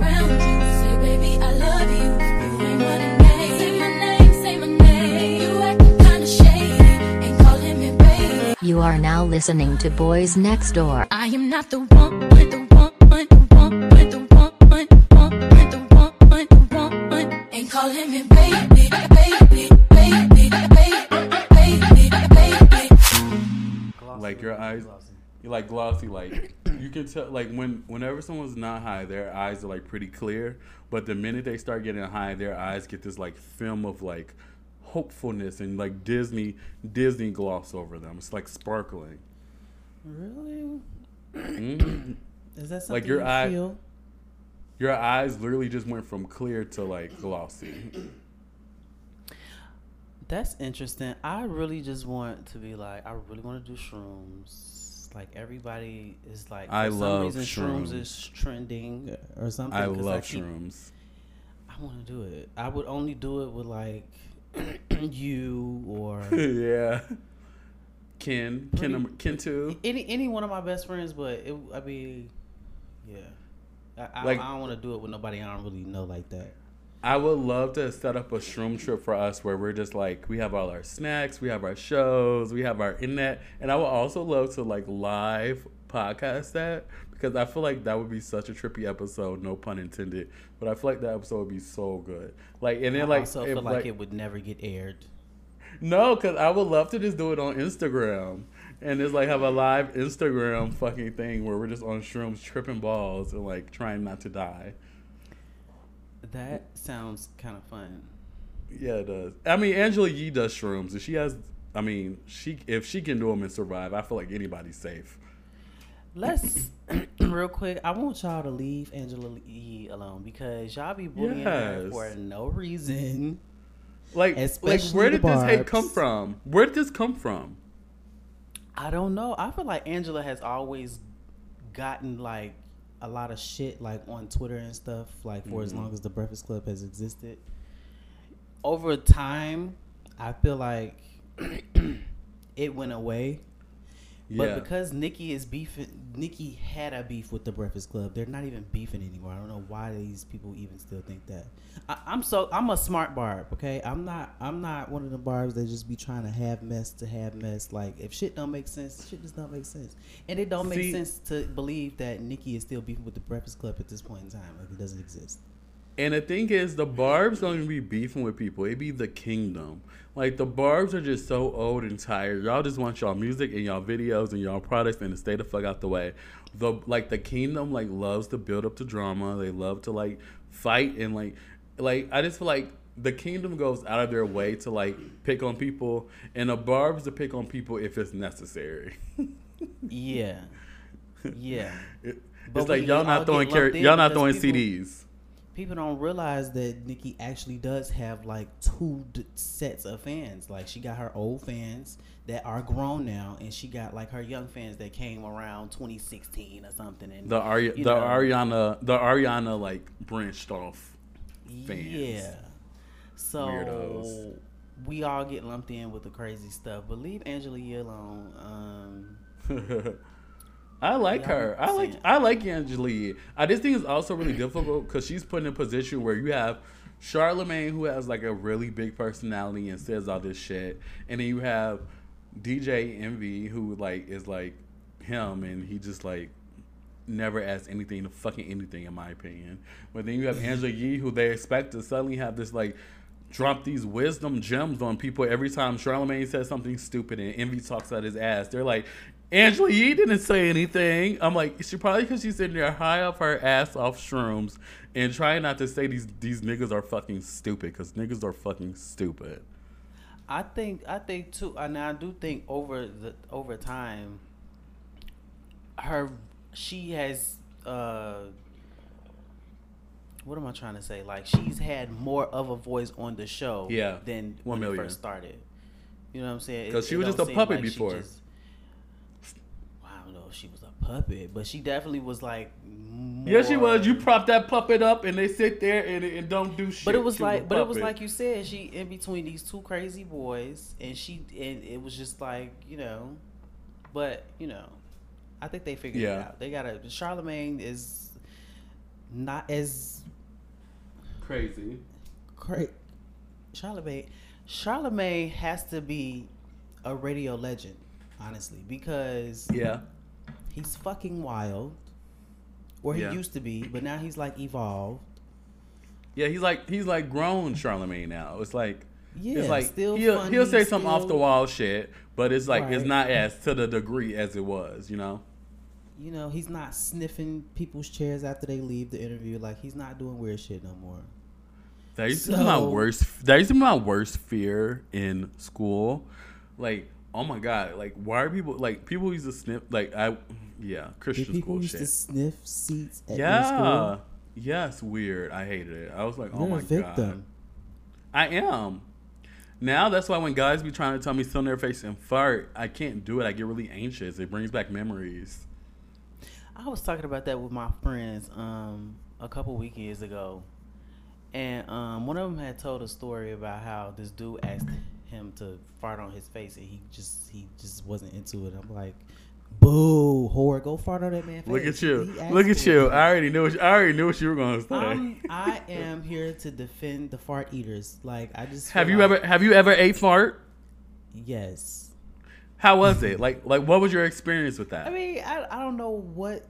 you. Say, baby, I love you. You ain't running game. Say my name, say my name. You acting kinda shady. Ain't calling me baby. You are now listening to Boys Next Door. I am not the one, the one, the one, the one, the one, the one, the one, the one. Ain't calling me baby, baby, baby, baby, baby, baby. Like your eyes, you like glossy. Like you can tell. Like when whenever someone's not high, their eyes are like pretty clear. But the minute they start getting high, their eyes get this like film of like hopefulness and like Disney Disney gloss over them. It's like sparkling. Really? Mm. Is that something Like your you eye- feel? Your eyes literally just went from clear to like glossy. That's interesting. I really just want to be like, I really want to do shrooms. Like everybody is like, for I some love reason, shrooms. shrooms. is trending or something. I love keep- shrooms. I want to do it. I would only do it with like you or yeah. Ken, Ken, number- Ken two. any any one of my best friends. But it, I mean, yeah, I, I, I don't want to do it with nobody I don't really know like that. I would love to set up a shroom trip for us where we're just like we have all our snacks, we have our shows, we have our internet, and I would also love to like live podcast that because I feel like that would be such a trippy episode, no pun intended. But I feel like that episode would be so good. Like and then I like also feel like, it would never get aired. no, because I would love to just do it on Instagram and just like have a live Instagram fucking thing where we're just on shrooms tripping balls and like trying not to die. That sounds kind of fun. Yeah, it does. I mean, Angela Yee does shrooms, and she has. I mean, she if she can do them and survive, I feel like anybody's safe. Let's real quick. I want y'all to leave Angela Yee alone because y'all be bullying her for no reason. Like, like Especially where the did this hate come from? Where did this come from? I don't know. I feel like Angela has always gotten like a lot of shit like on Twitter and stuff like for as Mhm. long as the Breakfast Club has existed. Over time, I feel like it went away. But Yeah. because Nikki is beefing, Nikki had a beef with the Breakfast Club. They're not even beefing anymore. I don't know why these people even still think that. I, I'm so I'm a smart barb. Okay, I'm not I'm not one of the barbs that just be trying to have mess to have mess. Like if shit don't make sense, shit just don't make sense. And it don't make sense to believe that Nikki is still beefing with the Breakfast Club at this point in time. Like it doesn't exist. And the thing is, the Barbs don't even be beefing with people. It be the kingdom. Like the Barbs are just so old and tired. Y'all just want y'all music and y'all videos and y'all products and to stay the fuck out the way. The like the kingdom like loves to build up the drama. They love to like fight and like like I just feel like the kingdom goes out of their way to like pick on people and the Barbs to pick on people if it's necessary. Yeah, yeah. It- But it's like we y'all all not throwing in y'all not throwing people- CDs. People don't realize that Nikki actually does have like two d- sets of fans. Like she got her old fans that are grown now, and she got like her young fans that came around 2016 or something. And The Ari- the know, Ariana the Ariana like branched off fans. Yeah. So Weirdos. we all get lumped in with the crazy stuff, but leave Angela Yee alone. Um, I like her. I like. I like Angela Yee. I just think it's also really difficult because she's put in a position where you have Charlemagne who has like a really big personality and says all this shit, and then you have DJ Envy who like is like him and he just like never asks anything to fucking anything in my opinion. But then you have Angela Yee who they expect to suddenly have this like drop these wisdom gems on people every time Charlemagne says something stupid and Envy talks out his ass. They're like, Angela Yee didn't say anything. I'm like, she probably because she's sitting there high off her ass off shrooms and trying not to say these these niggas are fucking stupid because niggas are fucking stupid. I think I think too, and I do think over the over time, her she has uh, what am I trying to say? Like she's had more of a voice on the show, Yeah, than one when it first started. You know what I'm saying? 'Cause she was just a puppet like before. just- I don't know if she was a puppet, but she definitely was like. Yeah, she was. You more- prop that puppet up and they sit there and, and don't do shit. But it was to like, but it was like you said, she in between these two crazy boys, and she, and it was just like you know, but you know, I think they figured it out. They got a Charlemagne is not as Crazy. great. Charlemagne, Charlemagne has to be a radio legend, honestly, because Yeah. He's fucking wild. Or he Yeah. used to be, but now he's like evolved. Yeah, he's like he's like grown Charlemagne now. It's like Yeah, it's like still he'll funny, he'll say some off the wall shit, but it's like it's not as to the degree as it was, you know. You know, he's not sniffing people's chairs after they leave the interview. Like he's not doing weird shit no more. That used to be my worst. That used to be my worst fear in school. Like, oh my god, like why are people like people used to sniff like I, yeah, Christian Did Christian people school used to sniff seats at your Yeah, school? yes, weird. I hated it. I was like, oh You're my a victim. god, I am. Now that's why when guys be trying to tell me sit on their face and fart, I can't do it. I get really anxious. It brings back memories. I was talking about that with my friends um, a couple weekends ago, and um, one of them had told a story about how this dude asked him to fart on his face, and he just he just wasn't into it. I'm like, boo, whore, go fart on that man. face. Look at you. Look at you. I already knew. What you, I already knew what you were going to say. I'm, I am here to defend the fart eaters. Like I just have you like- ever have you ever ate fart? Yes. How was it? Like like what was your experience with that? I mean, I, I don't know what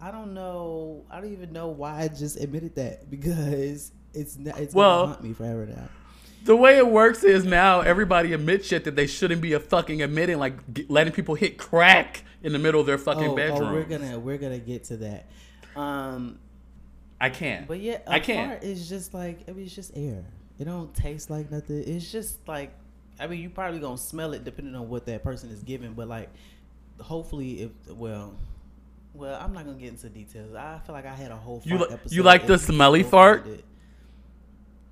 I don't know. I don't even know why I just admitted that because it's not, it's Well- gonna haunt me forever now. The way it works is now everybody admits shit that they shouldn't be a fucking admitting, like g- letting people hit crack in the middle of their fucking oh, bedroom. oh, we're gonna we're gonna get to that. Um, I can't. but yeah, I can't. is just like I mean, it's just air. It don't taste like nothing. It's just like I mean, you probably gonna smell it depending on what that person is giving. But like, hopefully, if well. Well, I'm not gonna get into details. I feel like I had a whole You fart li- episode you like the smelly fart?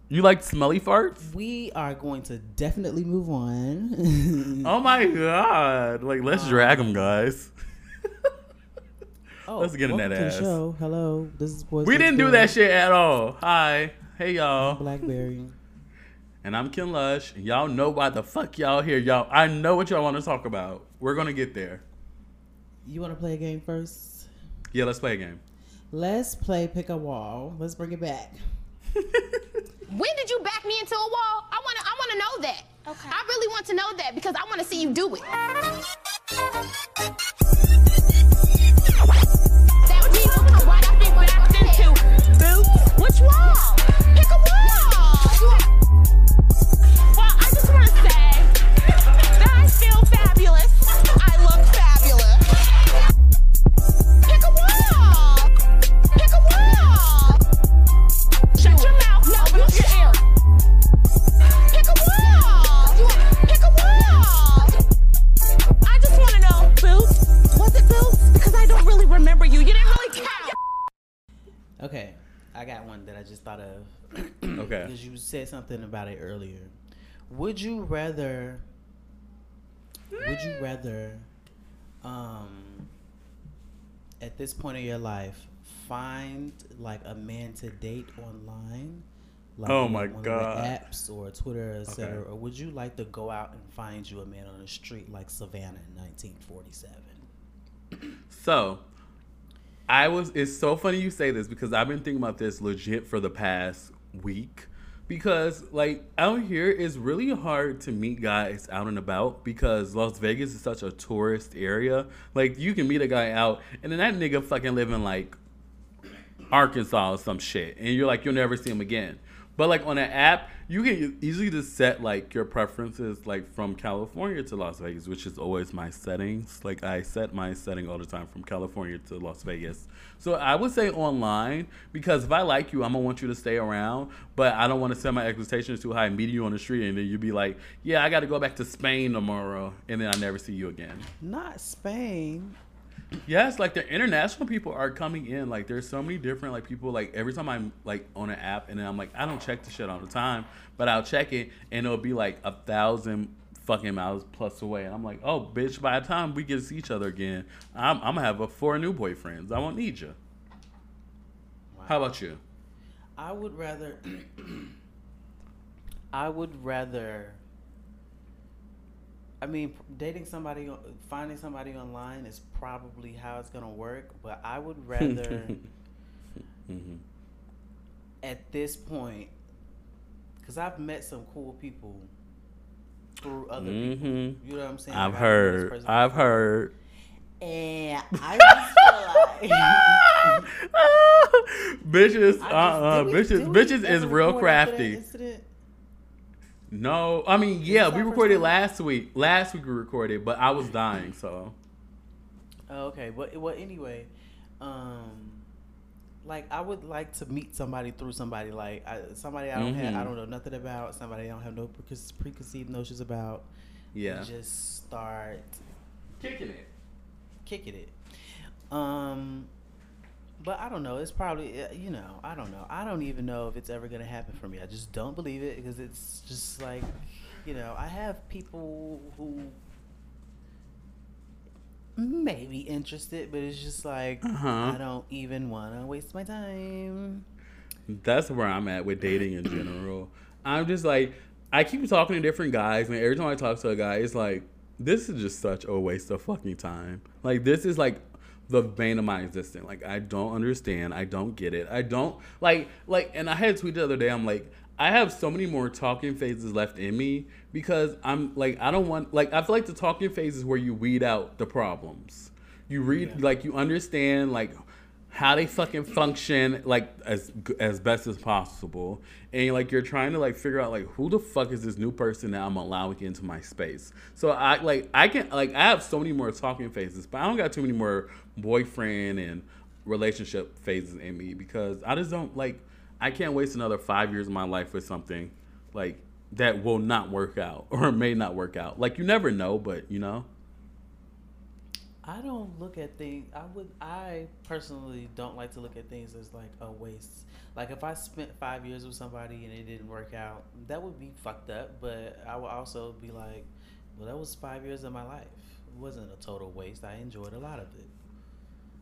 You like smelly farts? We are going to definitely move on. Oh my god! Like let's um, drag them, guys. Oh, let's get in that to ass. The show. Hello, this is boys. We didn't do that shit at all. Hi, hey y'all, Blackberry. and I'm Ken Lush. Y'all know why the fuck y'all here, y'all. I know what y'all want to talk about. We're gonna get there. You want to play a game first? Yeah, let's play a game. Let's play pick a wall. Let's bring it back. When did you back me into a wall? I wanna I wanna know that. Okay. I really want to know that because I wanna see you do it. That means you'll come right backed into. Boo. Which wall? Pick a wall. Well, I just wanna say that I feel fabulous. One that I just thought of Okay. because you said something about it earlier. Would you rather? Would you rather? Um, at this point in your life, find like a man to date online. Like Oh my one God. the apps or Twitter, etc. Okay. Or would you like to go out and find you a man on the street like Savannah in 1947? So, I was. It's so funny you say this because I've been thinking about this legit for the past week. Because like out here, it's really hard to meet guys out and about because Las Vegas is such a tourist area. Like you can meet a guy out, and then that nigga fucking live in like Arkansas or some shit, and you're like you'll never see him again. But like on an app, you can easily just set like your preferences like from California to Las Vegas, which is always my settings. Like I set my setting all the time from California to Las Vegas. So I would say online because if I like you, I'm gonna want you to stay around, but I don't want to set my expectations too high, meeting you on the street, and then you'd be like, "Yeah, I got to go back to Spain tomorrow," and then I never see you again. Not Spain. Yes, like the international people are coming in. Like there's so many different like people. Like every time I'm like on an app and then I'm like I don't check the shit all the time, but I'll check it and it'll be like a thousand fucking miles plus away, and I'm like, oh bitch, by the time we get to see each other again, I'm, I'm gonna have a four new boyfriends. I won't need you. How about you? I would rather. I would rather. I mean, dating somebody, finding somebody online is probably how it's gonna work. But I would rather, Mhm. at this point, because I've met some cool people through other people. Mhm. You know what I'm saying? I've Like, I met this heard. I've before. heard. And I just feel like. bitches, uh, uh bitches, we bitches is real crafty. Incident? No, I mean, yeah, we recorded time? last week. Last week we recorded, but I was dying, so. Oh, okay, but well, anyway, um, like I would like to meet somebody through somebody like I, somebody I don't have I Mhm. don't know nothing about somebody I don't have no precon- preconceived notions about. Yeah. and just start Kicking it. kicking it. Um, but I don't know. It's probably uh, you know I don't know. I don't even know if it's ever gonna happen for me. I just don't believe it because it's just like you know I have people who may be interested, but it's just like Uh-huh. I don't even want to waste my time. That's where I'm at with dating in general. I'm just like, I keep talking to different guys, and every time I talk to a guy, it's like, this is just such a waste of fucking time. Like, this is like the bane of my existence. Like, I don't understand. I don't get it. I don't like, like, and I had a tweet the other day. I'm like, I have so many more talking phases left in me because I'm like, I don't want, like, I feel like the talking phase is where you weed out the problems. You read, Yeah. like, you understand, like, how they fucking function like as as best as possible and like you're trying to like figure out like who the fuck is this new person that i'm allowing into my space so i like i can like i have so many more talking phases but i don't got too many more boyfriend and relationship phases in me because i just don't like i can't waste another five years of my life with something like that will not work out or may not work out like you never know but you know I don't look at things. I would. I personally don't like to look at things as like a waste. Like if I spent five years with somebody and it didn't work out, that would be fucked up. But I would also be like, well, that was five years of my life. It wasn't a total waste. I enjoyed a lot of it.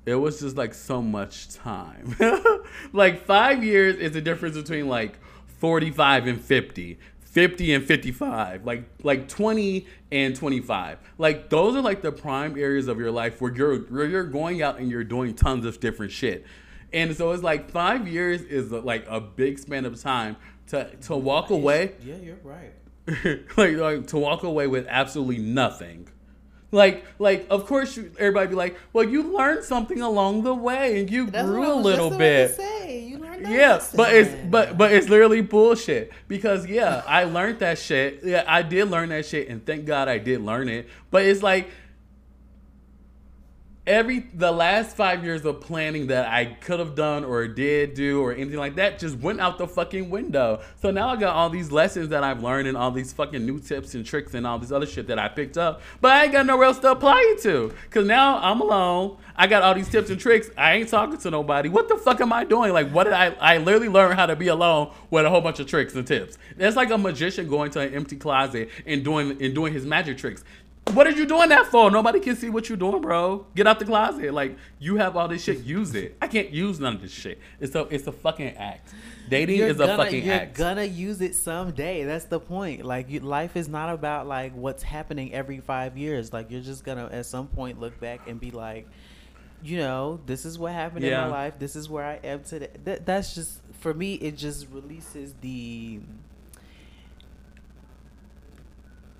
It was just like so much time. like five years is the difference between like 45 and 50. 50 and 55 like like 20 and 25 like those are like the prime areas of your life where you're where you're going out and you're doing tons of different shit and so it's like five years is like a big span of time to to walk away Yeah, you're right. like, like to walk away with absolutely nothing. Like, like of course, you, everybody be like, "Well, you learned something along the way, and you That's grew a little bit." to Say. You learned Yeah, but it's but but it's literally bullshit because yeah, I learned that shit. Yeah, I did learn that shit, and thank God I did learn it. But it's like every the last five years of planning that I could have done or did do or anything like that just went out the fucking window. So now I got all these lessons that I've learned and all these fucking new tips and tricks and all this other shit that I picked up, but I ain't got nowhere else to apply it to. Cause now I'm alone. I got all these tips and tricks. I ain't talking to nobody. What the fuck am I doing? Like, what did I? I literally learned how to be alone with a whole bunch of tricks and tips. That's like a magician going to an empty closet and doing and doing his magic tricks. What are you doing that for? Nobody can see what you're doing, bro. Get out the closet. Like you have all this shit. Use it. I can't use none of this shit. It's a it's a fucking act. Dating You're is a gonna, fucking you're act. gonna use it someday. That's the point. Like you, life is not about like what's happening every five years. Like you're just gonna at some point look back and be like, you know, this is what happened in my life. This is where I am today. That, that's just for me. It just releases the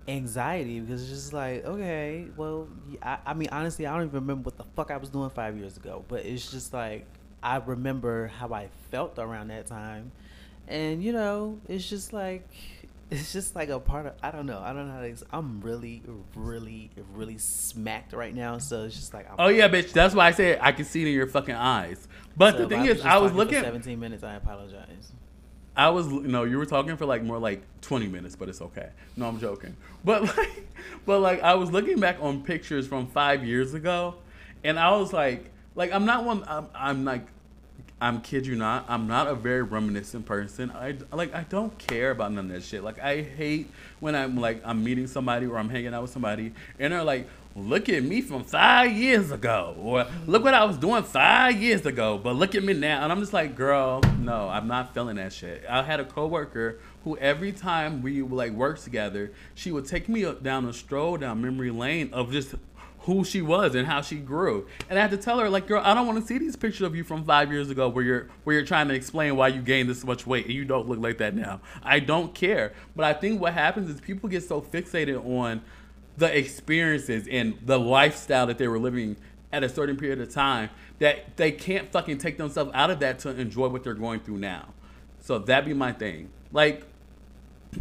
anxiety because it's just like okay well I, I mean honestly i don't even remember what the fuck i was doing five years ago but it's just like i remember how i felt around that time and you know it's just like it's just like a part of i don't know i don't know how to i'm really really really smacked right now so it's just like I'm, Oh yeah, bitch. That's why I said I can see it in your fucking eyes. But so the thing was is, I was looking. 17 minutes i apologize I was no, you were talking for like more like 20 minutes, but it's okay. No, I'm joking. But like but like I was looking back on pictures from 5 years ago and I was like like I'm not one I'm, I'm like I'm kid you not. I'm not a very reminiscent person. I like I don't care about none of that shit. Like I hate when I'm like I'm meeting somebody or I'm hanging out with somebody and they're like, "Look at me from five years ago," or "Look what I was doing five years ago," but look at me now. And I'm just like, "Girl, no, I'm not feeling that shit." I had a coworker who every time we like worked together, she would take me down a stroll down memory lane of just who she was and how she grew. And I had to tell her, like, girl, I don't want to see these pictures of you from five years ago where you're where you're trying to explain why you gained this much weight and you don't look like that now. I don't care. But I think what happens is people get so fixated on the experiences and the lifestyle that they were living at a certain period of time that they can't fucking take themselves out of that to enjoy what they're going through now. So that be my thing. Like,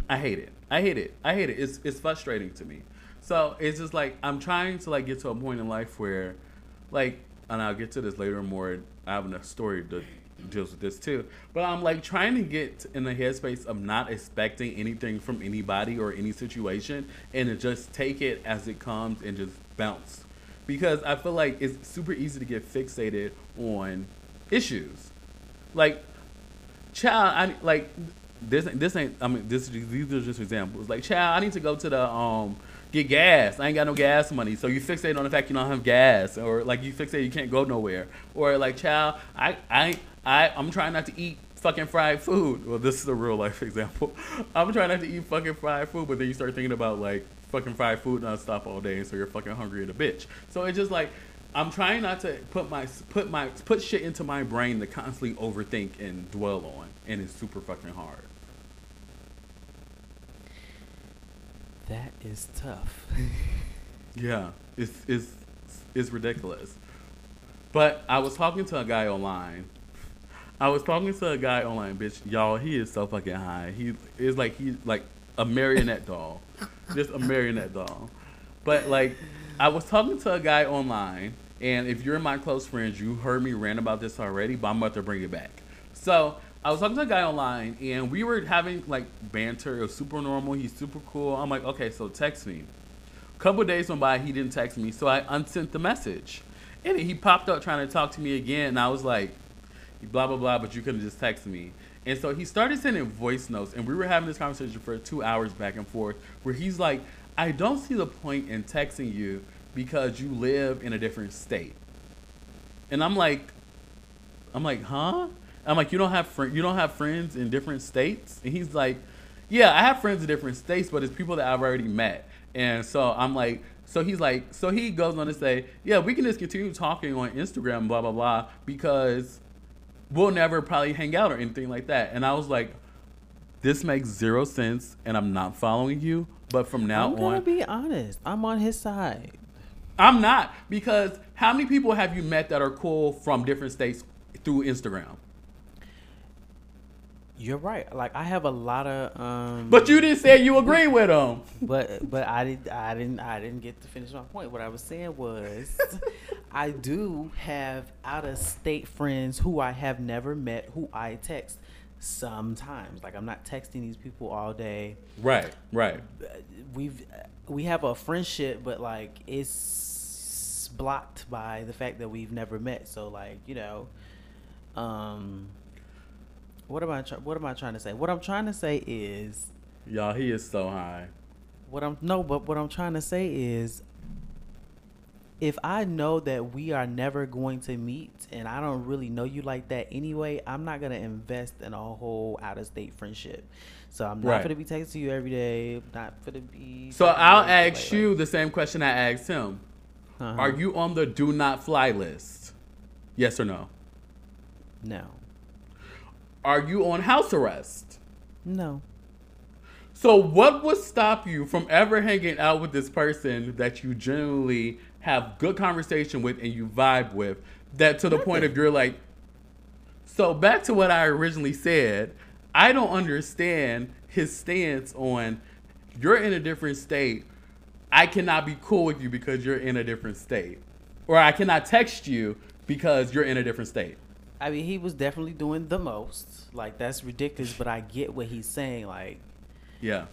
I hate it. I hate it. I hate it. It's it's frustrating to me. So it's just like I'm trying to like get to a point in life where, like, and I'll get to this later more. I have a story that deals with this too. But I'm like trying to get in the headspace of not expecting anything from anybody or any situation, and to just take it as it comes and just bounce. Because I feel like it's super easy to get fixated on issues, like child, I like this. This ain't. I mean, this. These are just examples. Like, child, I need to go to the um get gas. I ain't got no gas money. So you fixate on the fact you don't have gas, or like you fixate you can't go nowhere, or like, child, I I I I'm trying not to eat fucking fried food. Well, this is a real life example. I'm trying not to eat fucking fried food, but then you start thinking about like fucking fried food nonstop all day, and so you're fucking hungry and a bitch. So it's just like. I'm trying not to put my put my put shit into my brain to constantly overthink and dwell on, and it's super fucking hard. That is tough. Yeah, it's it's it's ridiculous. But I was talking to a guy online. I was talking to a guy online, bitch. Y'all, he is so fucking high. He is like he's like a marionette doll, just a marionette doll. But like, I was talking to a guy online, and if you're my close friends, you heard me rant about this already, but I'm about to bring it back. So I was talking to a guy online, and we were having like banter. It was super normal. He's super cool. I'm like, okay, so text me. A couple days went by, he didn't text me, so I unsent the message. And he popped up trying to talk to me again, and I was like, blah blah blah, but you could just texted me. And so he started sending voice notes, and we were having this conversation for two hours back and forth, where he's like, I don't see the point in texting you because you live in a different state. And I'm like, I'm like, huh? I'm like, you don't have fr- you don't have friends in different states? And he's like, yeah, I have friends in different states, but it's people that I've already met. And so I'm like, so he's like, so he goes on to say, yeah, we can just continue talking on Instagram, blah blah blah, because we'll never probably hang out or anything like that. And I was like, this makes zero sense, and I'm not following you. But from now on I'm gonna on, be honest. I'm on his side. I'm not because how many people have you met that are cool from different states through Instagram? You're right. Like I have a lot of um But you didn't say you agree with them. but but I did I didn't I didn't get to finish my point. What I was saying was I do have out of state friends who I have never met who I text sometimes. Like I'm not texting these people all day. Right, right. We've we have a friendship but like it's blocked by the fact that we've never met. So like, you know, um what am I try- what am I trying to say? What I'm trying to say is Y'all, he is so high. What I'm no, but what I'm trying to say is if I know that we are never going to meet and I don't really know you like that anyway, I'm not gonna invest in a whole out of state friendship. So I'm not Right. gonna be texting you every day, not gonna be So I'll to you, like- ask you the same question I asked him. Uh-huh. Are you on the do not fly list? Yes or no? No. Are you on house arrest? No. So what would stop you from ever hanging out with this person that you genuinely have good conversation with and you vibe with that to the point of you're like So back to what I originally said, I don't understand his stance on you're in a different state. I cannot be cool with you because you're in a different state. Or I cannot text you because you're in a different state. I mean he was definitely doing the most. Like that's ridiculous, but I get what he's saying. Like Yeah.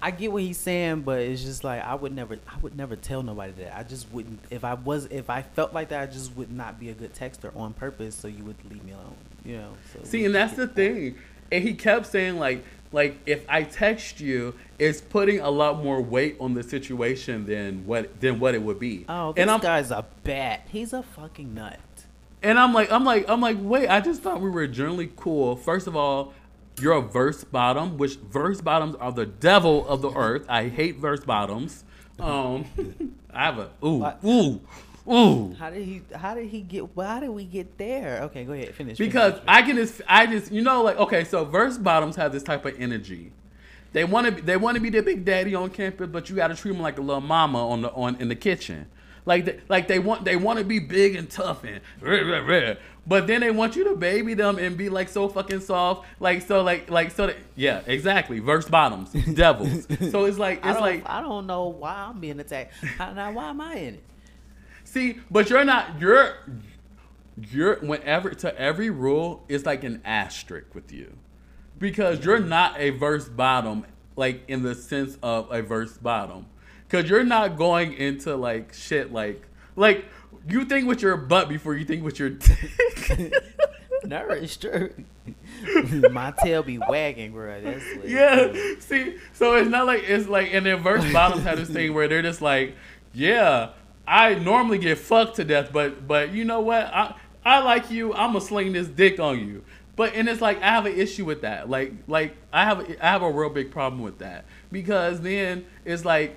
I get what he's saying, but it's just like I would never, I would never tell nobody that. I just wouldn't. If I was, if I felt like that, I just would not be a good texter on purpose. So you would leave me alone. You know. So See, and that's the that. thing. And he kept saying like, like if I text you, it's putting a lot more weight on the situation than what than what it would be. Oh, this and I'm guy's a bat. He's a fucking nut. And I'm like, I'm like, I'm like, wait, I just thought we were generally cool. First of all, you're a verse bottom, which verse bottoms are the devil of the earth. I hate verse bottoms. Um, I have a ooh What? ooh ooh. How did he? How did he get? Why did we get there? Okay, go ahead. Finish. Because finish. I can just, I just, you know, like okay, so verse bottoms have this type of energy. They want to, they want to be the big daddy on campus, but you got to treat them like a little mama on the on in the kitchen. Like, they, like they want, they want to be big and tough and, rah, rah, rah. but then they want you to baby them and be like so fucking soft, like so, like, like so. That, yeah, exactly. Verse bottoms, devils. so it's like, it's don't, like, I don't know why I'm being attacked. How, now, why am I in it? See, but you're not you're you're whenever to every rule it's like an asterisk with you. Because you're not a verse bottom, like in the sense of a verse bottom. Cause you're not going into like shit like like you think with your butt before you think with your dick. No, it's true. My tail be wagging, bro. That's it Yeah. See, so it's not like it's like and then verse bottoms have this thing where they're just like, yeah, I normally get fucked to death, but but you know what? I I like you. I'm gonna sling this dick on you. But and it's like I have an issue with that. Like like I have I have a real big problem with that because then it's like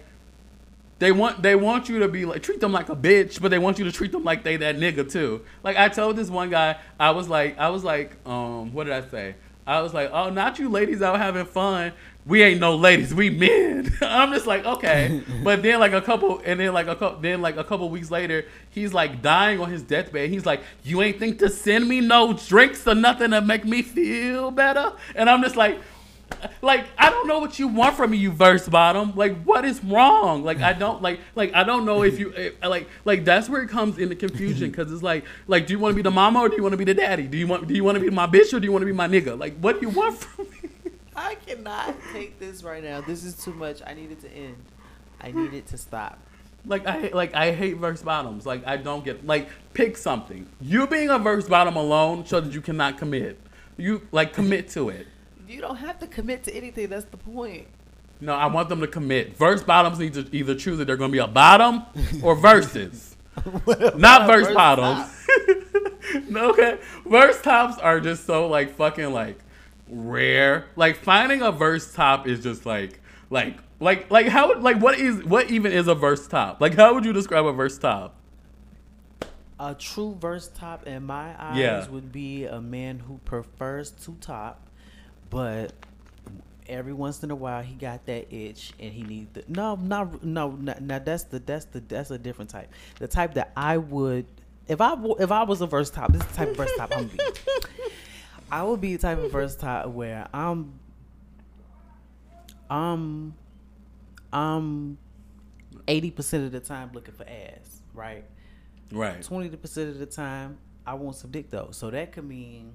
they want they want you to be like treat them like a bitch, but they want you to treat them like they that nigga too. Like I told this one guy, I was like I was like um what did I say? I was like, oh, not you ladies out having fun. We ain't no ladies, we men. I'm just like, okay. But then like a couple, and then like a couple, then like a couple weeks later, he's like dying on his deathbed. He's like, you ain't think to send me no drinks or nothing to make me feel better? And I'm just like, like I don't know what you want from me, you verse bottom. Like what is wrong? Like I don't like like I don't know if you eh, like like that's where it comes into confusion because it's like like do you want to be the mama or do you want to be the daddy? Do you want do you want to be my bitch or do you want to be my nigga? Like what do you want from me? I cannot take this right now. This is too much. I need it to end. I need it to stop. Like I hate- like I hate verse bottoms. Like I don't get like pick something. You being a verse bottom alone shows that you cannot commit. You like commit to it. You don't have to commit to anything. That's the point. No, I want them to commit. Verse bottoms need to either choose that they're going to be a bottom or verses. Not verse verse bottoms. no, okay. Verse tops are just so like fucking like rare. Like finding a verse top is just like like like like how like what is what even is a verse top? Like how would you describe a verse top? A true verse top in my eyes Yeah. would be a man who prefers to top, but every once in a while he got that itch and he needs the no not no no now that's the that's the that's a different type. The type that I would if I if I was a verse top, this is the type of verse top I'm be. I would be the type of verse top where I'm I'm I'm eighty percent of the time looking for ass, right? Right. Twenty percent of the time, I want some dick though. So that could mean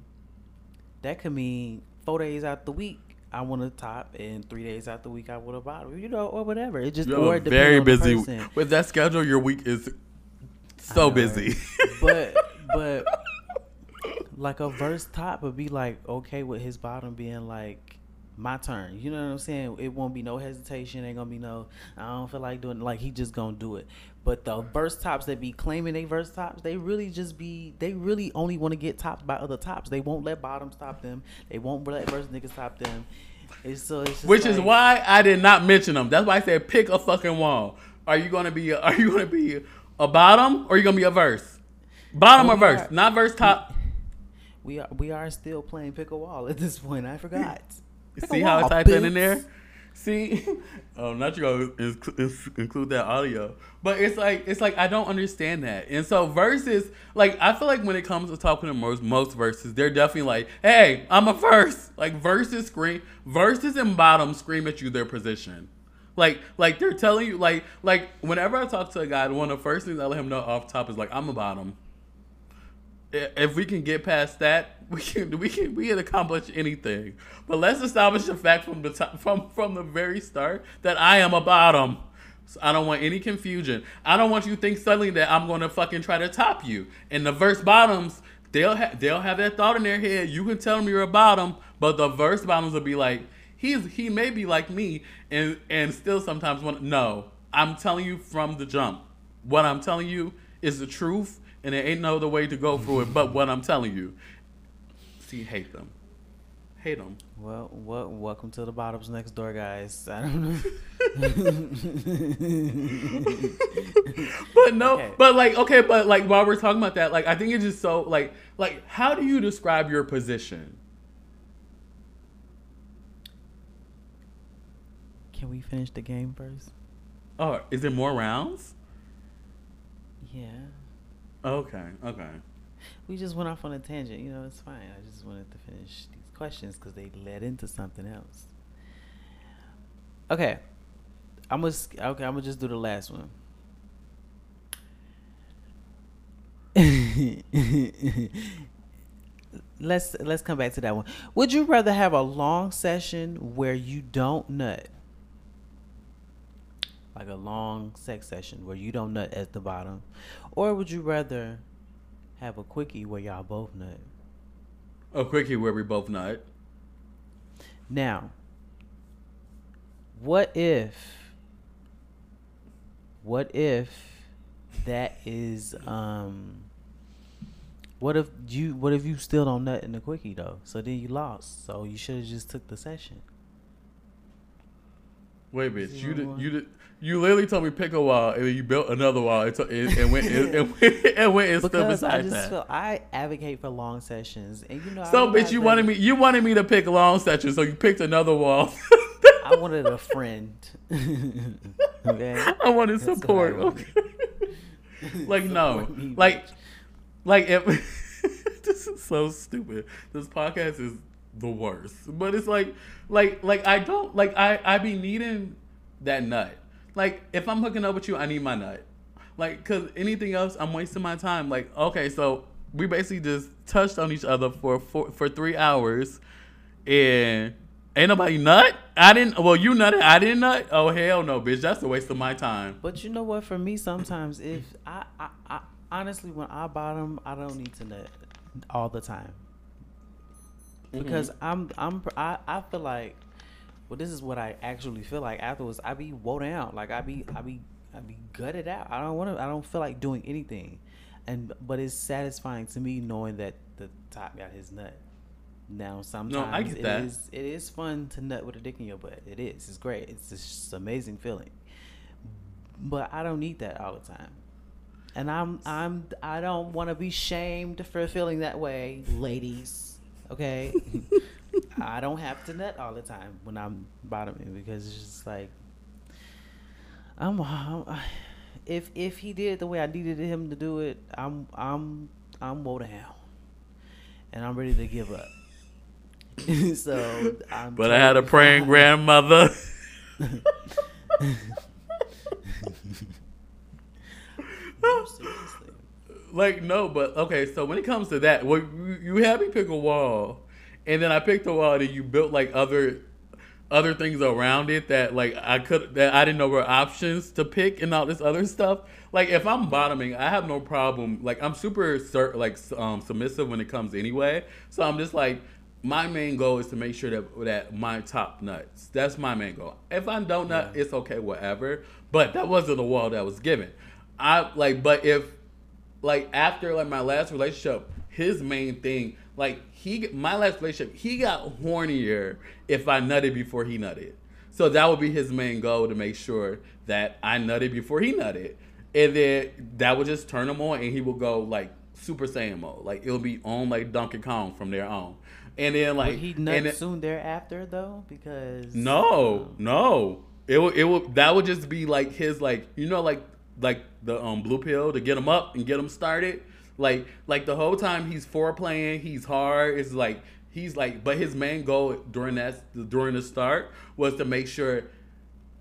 that could mean four days out the week I want a top, and three days out the week I want a bottom. You know, or whatever. It just or it very busy person. with that schedule. Your week is so know, busy. but but like a verse top would be like okay with his bottom being like my turn. You know what I'm saying? It won't be no hesitation. Ain't gonna be no. I don't feel like doing. Like he just gonna do it. But the verse tops that be claiming they verse tops, they really just be. They really only want to get topped by other tops. They won't let bottom stop them. They won't let verse niggas top them. It's so. It's just Which is why I did not mention them. That's why I said pick a fucking wall. Are you gonna be? A, are you gonna be a bottom or are you gonna be a verse? Bottom or verse, yeah. not verse top. we are. We are still playing pick a wall at this point. I forgot. Pick See how I wall, typed that in there? See, oh, not you gonna inc- inc- include that audio, but it's like it's like I don't understand that. And so verses, like I feel like when it comes to talking to most most verses, they're definitely like, "Hey, I'm a verse." Like verses scream, verses and bottoms scream at you their position. Like like they're telling you like like whenever I talk to a guy, one of the first things I let him know off top is like, "I'm a bottom." If we can get past that, we can we can we can accomplish anything. But let's establish the fact from the top, from from the very start that I am a bottom. So I don't want any confusion. I don't want you to think suddenly that I'm going to fucking try to top you. And the verse bottoms, they'll ha- they'll have that thought in their head. You can tell them you're a bottom, but the verse bottoms will be like, he's he may be like me, and and still sometimes want no. I'm telling you from the jump. What I'm telling you is the truth, and there ain't no other way to go through it. But what I'm telling you, see, hate them, hate them. Well, well, welcome to the bottoms next door, guys. I don't know. But no, Okay. but like okay, but like while we're talking about that, like I think it's just so like like how do you describe your position? Can we finish the game first? Oh, is there more rounds? Yeah. Okay, okay. We just went off on a tangent. You know, it's fine. I just wanted to finish these questions because they led into something else. Okay. I'm gonna okay. I'm gonna just do the last one. let's let's come back to that one. Would you rather have a long session where you don't nut, like a long sex session where you don't nut at the bottom, or would you rather have a quickie where y'all both nut? A quickie where we both nut. Now, what if what if that is um what if you what if you still don't nut in the quickie though? So then you lost. So you should have just took the session. Wait, a bitch, you Zero did, you did, you literally told me pick a wall, and then you built another wall, and, to, and, went and, and went and went and stood Because I beside just that. feel I advocate for long sessions and you know I so, bitch, you wanted me, you wanted me to pick long section, so you picked another wall. I wanted a friend. okay. I wanted That's what I support. wanted. Okay. like no, like like if this is so stupid. This podcast is the worst. But it's like like like I don't like I I be needing that nut. Like if I'm hooking up with you, I need my nut. Like cuz anything else I'm wasting my time. Like okay, so we basically just touched on each other for for, for 3 hours and ain't nobody nut? I didn't well you nutted, I didn't nut? Oh hell no, bitch. That's a waste of my time. But you know what? For me, sometimes if I, I, I honestly, when I bottom, I don't need to nut all the time mm-hmm. because I'm, I'm, I, I feel like, well, this is what I actually feel like afterwards. I be woe down, like I be, I be, I be gutted out. I don't want to. I don't feel like doing anything, and but it's satisfying to me knowing that the top got his nut. Now sometimes get it that. is it is fun to nut with a dick in your butt. It is. It's great. It's just an amazing feeling. But I don't need that all the time. And I'm I'm I don't want to be shamed for feeling that way, ladies. Okay? I don't have to nut all the time when I'm bottoming because it's just like I'm, I'm if if he did it the way I needed him to do it, I'm I'm I'm woe down. And I'm ready to give up. so I'm But I had a praying fine. grandmother. Like no, but okay. So when it comes to that, well, you, you had me pick a wall, and then I picked a wall, and you built like other other things around it that like I could that I didn't know were options to pick and all this other stuff. Like if I'm bottoming, I have no problem. Like I'm super like um, submissive when it comes anyway. So I'm just like my main goal is to make sure that that my top nuts. That's my main goal. If I don't nut, it's okay, whatever. But that wasn't the wall that was given. I like, but if like after like my last relationship, his main thing, like he my last relationship, he got hornier if I nutted before he nutted. So that would be his main goal to make sure that I nutted before he nutted. And then that would just turn him on and he would go like Super Saiyan mode. Like it'll be on like Donkey Kong from there on. And then like Would he and nut then- soon thereafter though? Because no, no. It would, it would, that would just be like his, like, you know, like, like the um blue pill to get him up and get him started. Like, like the whole time he's foreplaying, he's hard. It's like he's like, but his main goal during that during the start was to make sure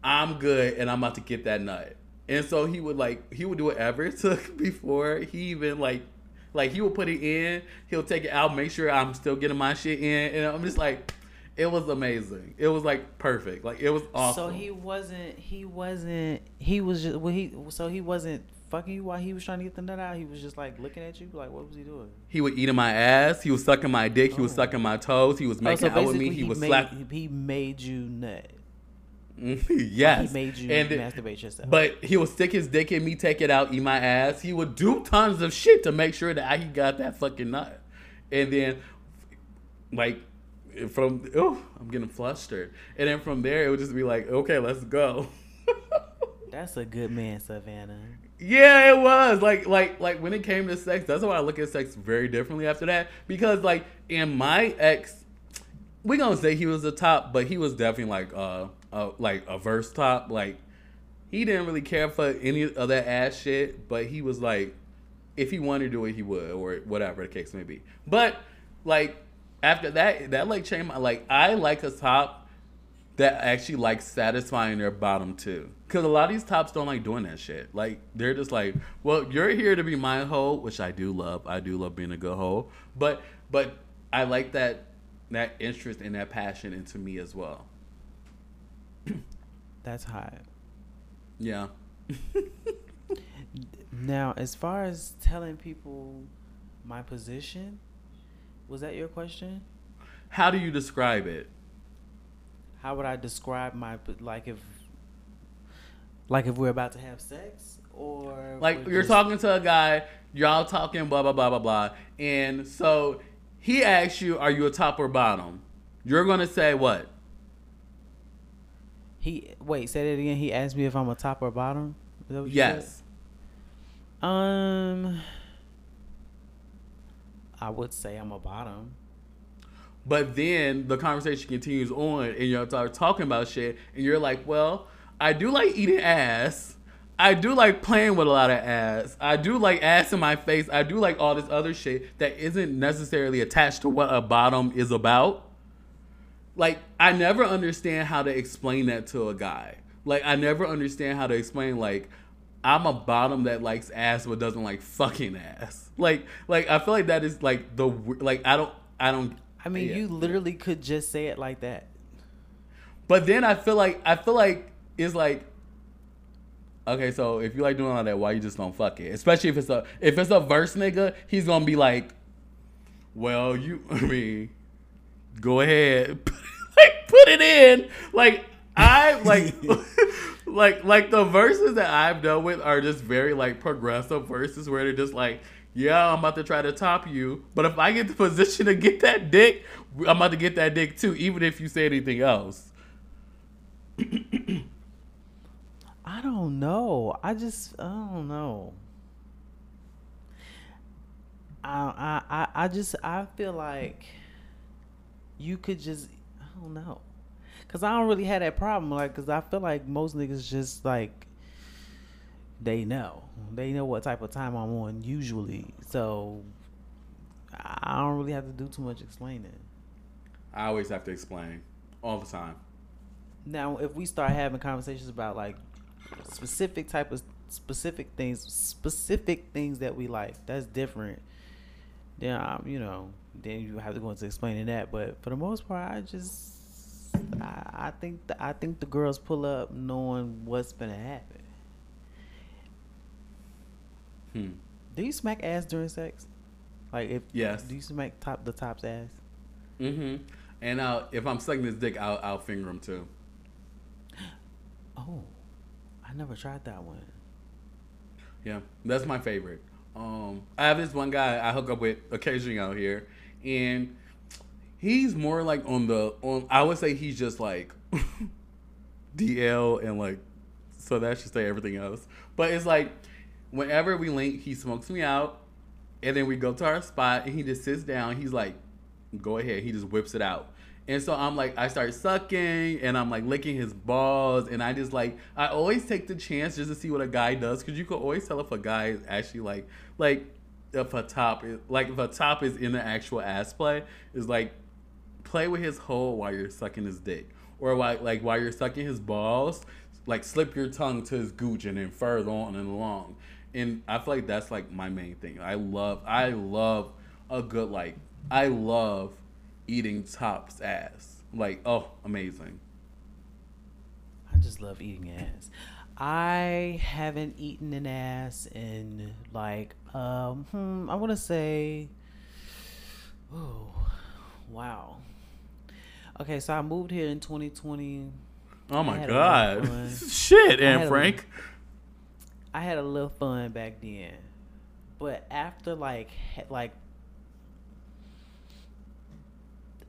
I'm good and I'm about to get that nut. And so he would like he would do whatever it took before he even like Like he would put it in, he'll take it out, make sure I'm still getting my shit in, and I'm just like, it was amazing. It was like perfect. Like it was awesome. So he wasn't. He wasn't. He was just. Well, he. So he wasn't fucking you while he was trying to get the nut out. He was just like looking at you. Like what was he doing? He would eat in my ass. He was sucking my dick. He was Oh. sucking my toes. He was making out with me. He, was made, slap. He made you nut. yes. He made you And masturbate yourself. But he would stick his dick in me, take it out, eat my ass. He would do tons of shit to make sure that I he got that fucking nut. And then, like, from oh, I'm getting flustered. And then from there, it would just be like, okay, let's go. That's a good man, Savannah. Yeah, it was like like like when it came to sex. That's why I look at sex very differently after that because like in my ex, we gonna say he was a top, but he was definitely like uh, uh like a verse top. Like he didn't really care for any of that ass shit, but he was like, if he wanted to do it, he would or whatever the case may be. But like after that, that like changed my like I like a top that actually like satisfying their bottom too. Cause a lot of these tops don't like doing that shit. Like they're just like, well, you're here to be my hoe, which I do love. I do love being a good hoe. But but I like that that interest and that passion into me as well. That's hot. Yeah. Now, as far as telling people my position, was that your question? How do you describe it? How would I describe my like if like if we're about to have sex or Like you're just- talking to a guy, y'all talking blah blah blah blah blah, and so he asks you, "Are you a top or bottom?" You're gonna say what? He wait, say that again. He asked me if I'm a top or bottom. Is that what you Yes. Um, I would say I'm a bottom. But then the conversation continues on, and y'all start talking about shit, and you're like, "Well, I do like eating ass. I do like playing with a lot of ass. I do like ass in my face. I do like all this other shit that isn't necessarily attached to what a bottom is about." Like, I never understand how to explain that to a guy. Like, I never understand how to explain like. I'm a bottom that likes ass but doesn't like fucking ass. Like, like I feel like that is like the like I don't I don't. I mean, yeah. you literally could just say it like that. But then I feel like I feel like it's like okay, so if you like doing all that, why you just don't fuck it? Especially if it's a if it's a verse nigga, he's gonna be like, well, you I mean, go ahead, like put it in. Like I like like like the verses that I've dealt with are just very like progressive verses where they're just like. Yeah, I'm about to try to top you, but if I get the position to get that dick, I'm about to get that dick too, even if you say anything else. I don't know. I just I don't know. I I I, just I feel like you could just I don't know. Cause I don't really have that problem, like, cause I feel like most niggas just like they know, they know what type of time I'm on usually, so I don't really have to do too much explaining. I always have to explain all the time. Now, if we start having conversations about like specific type of specific things, specific things that we like, that's different. Then um, you know, then you have to go into explaining that. But for the most part, I just I, I think the, I think the girls pull up knowing what's gonna happen. Hmm. Do you smack ass during sex? Like if Yes. do you smack top the top's ass? Mm-hmm. And I'll, if I'm sucking his dick, I'll, I'll finger him too. Oh, I never tried that one. Yeah, that's my favorite. Um, I have this one guy I hook up with occasionally out here, and he's more like on the on. I would say he's just like DL and like, so that should say everything else. But it's like whenever we link, he smokes me out, and then we go to our spot, and he just sits down. He's like, "Go ahead." He just whips it out. And so I'm like, I start sucking and I'm like licking his balls. And I just like, I always take the chance just to see what a guy does. Cause you can always tell if a guy is actually like, like, if a top is, like, if a top is in the actual ass play, is like, play with his hole while you're sucking his dick. Or while, like, while you're sucking his balls, like, slip your tongue to his gooch and then further on and along. And I feel like that's like my main thing. I love, I love a good like, I love eating tops ass. Like, oh, amazing. I just love eating ass. I haven't eaten an ass in like um hmm, I want to say oh wow. Okay, so I moved here in 2020. Oh my had a lot of god, shit, and had a- Frank. I had a little fun back then. But after like like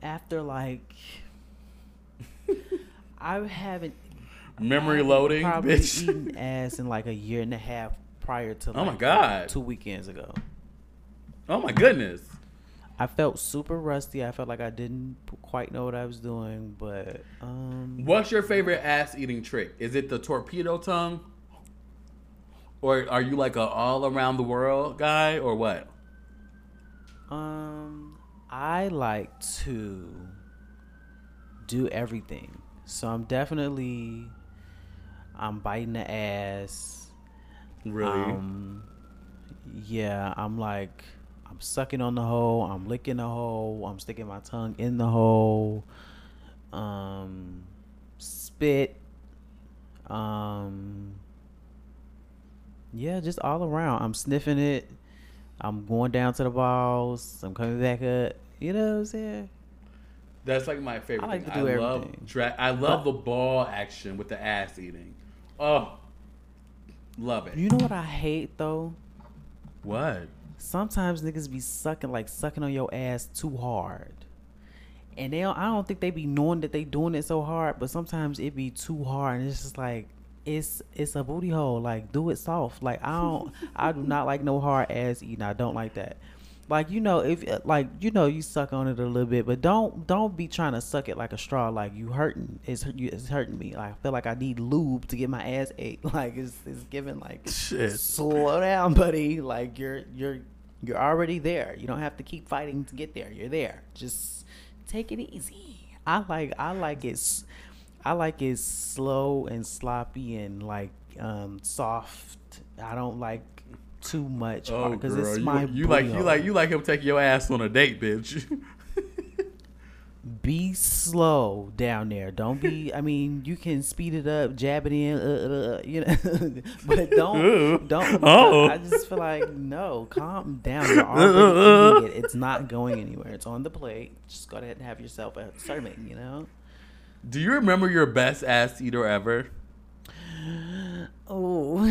after like I haven't Memory I haven't loading, probably bitch. eaten ass in like a year and a half prior to Oh my like, God. two weekends ago. Oh my goodness. I felt super rusty. I felt like I didn't quite know what I was doing, but um What's your favorite ass eating trick? Is it the torpedo tongue? Or are you like a all around the world guy or what? Um, I like to do everything. So I'm definitely I'm biting the ass. Really? Um, yeah, I'm like I'm sucking on the hole. I'm licking the hole. I'm sticking my tongue in the hole. Um, spit. Um, yeah, just all around. I'm sniffing it. I'm going down to the balls. I'm coming back up. You know what I'm saying? That's like my favorite. I like thing. to do I love everything. dra- I love the ball action with the ass eating. Oh, love it. You know what I hate though? what? Sometimes niggas be sucking like sucking on your ass too hard. And they don't, I don't think they be knowing that they doing it so hard, but sometimes it be too hard and it's just like it's it's a booty hole. Like do it soft. Like I don't I do not like no hard ass eating. I don't like that. Like you know if like you know you suck on it a little bit, but don't don't be trying to suck it like a straw. Like you hurting. It's you- it's hurting me. Like I feel like I need lube to get my ass ate. Like it's it's giving like Shit. slow down, buddy. Like you're you're you're already there. You don't have to keep fighting to get there. You're there. Just take it easy. I like I like it. I like it slow and sloppy and like um soft. I don't like too much Oh, because girl, it's you, my you like you like you like him taking your ass on a date, bitch. be slow down there. Don't be. I mean, you can speed it up, jab it in, uh, uh, uh, you know, but don't don't. Oh. I just feel like no, calm down. You're already eating it. It's not going anywhere. It's on the plate. Just go ahead and have yourself a serving. You know. Do you remember your best ass eater ever? Oh.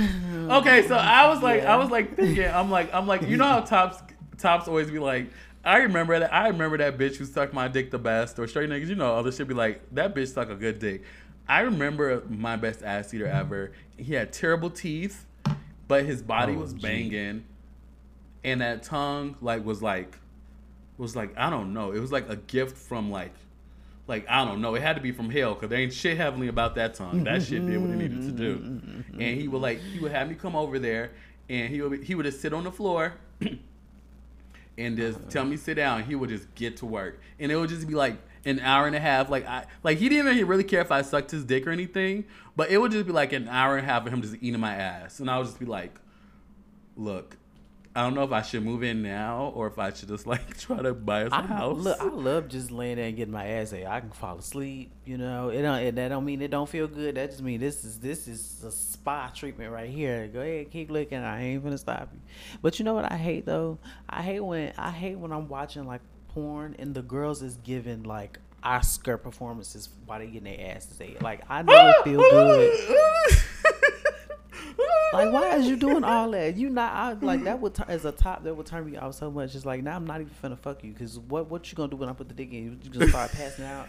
Okay, so I was like, Yeah. I was like thinking, I'm like, I'm like, you know how tops tops always be like, I remember that, I remember that bitch who sucked my dick the best, or straight niggas, you know, other shit be like, that bitch sucked a good dick. I remember my best ass eater ever. He had terrible teeth, but his body was oh, OMG. banging, and that tongue like was like, was like I don't know, it was like a gift from like. Like I don't know, it had to be from hell because there ain't shit heavenly about that tongue. That shit did what it needed to do, and he would like he would have me come over there, and he would he would just sit on the floor, and just tell me sit down. He would just get to work, and it would just be like an hour and a half. Like I like he didn't even really care if I sucked his dick or anything, but it would just be like an hour and a half of him just eating my ass, and I would just be like, look. I don't know if I should move in now or if I should just like try to buy us a I, house. look, I love just laying there and getting my ass ate. I can fall asleep, you know. It don't. It, that don't mean it don't feel good. That just mean this is this is a spa treatment right here. Go ahead, keep looking. I ain't gonna stop you. But you know what I hate though? I hate when I hate when I'm watching like porn and the girls is giving like Oscar performances while they getting their asses ate. Like I never feel good. Like, why is you doing all that? You not I, like that would t- as a top that would turn me off so much. It's like now I'm not even finna fuck you because what what you gonna do when I put the dick in? You just start passing out.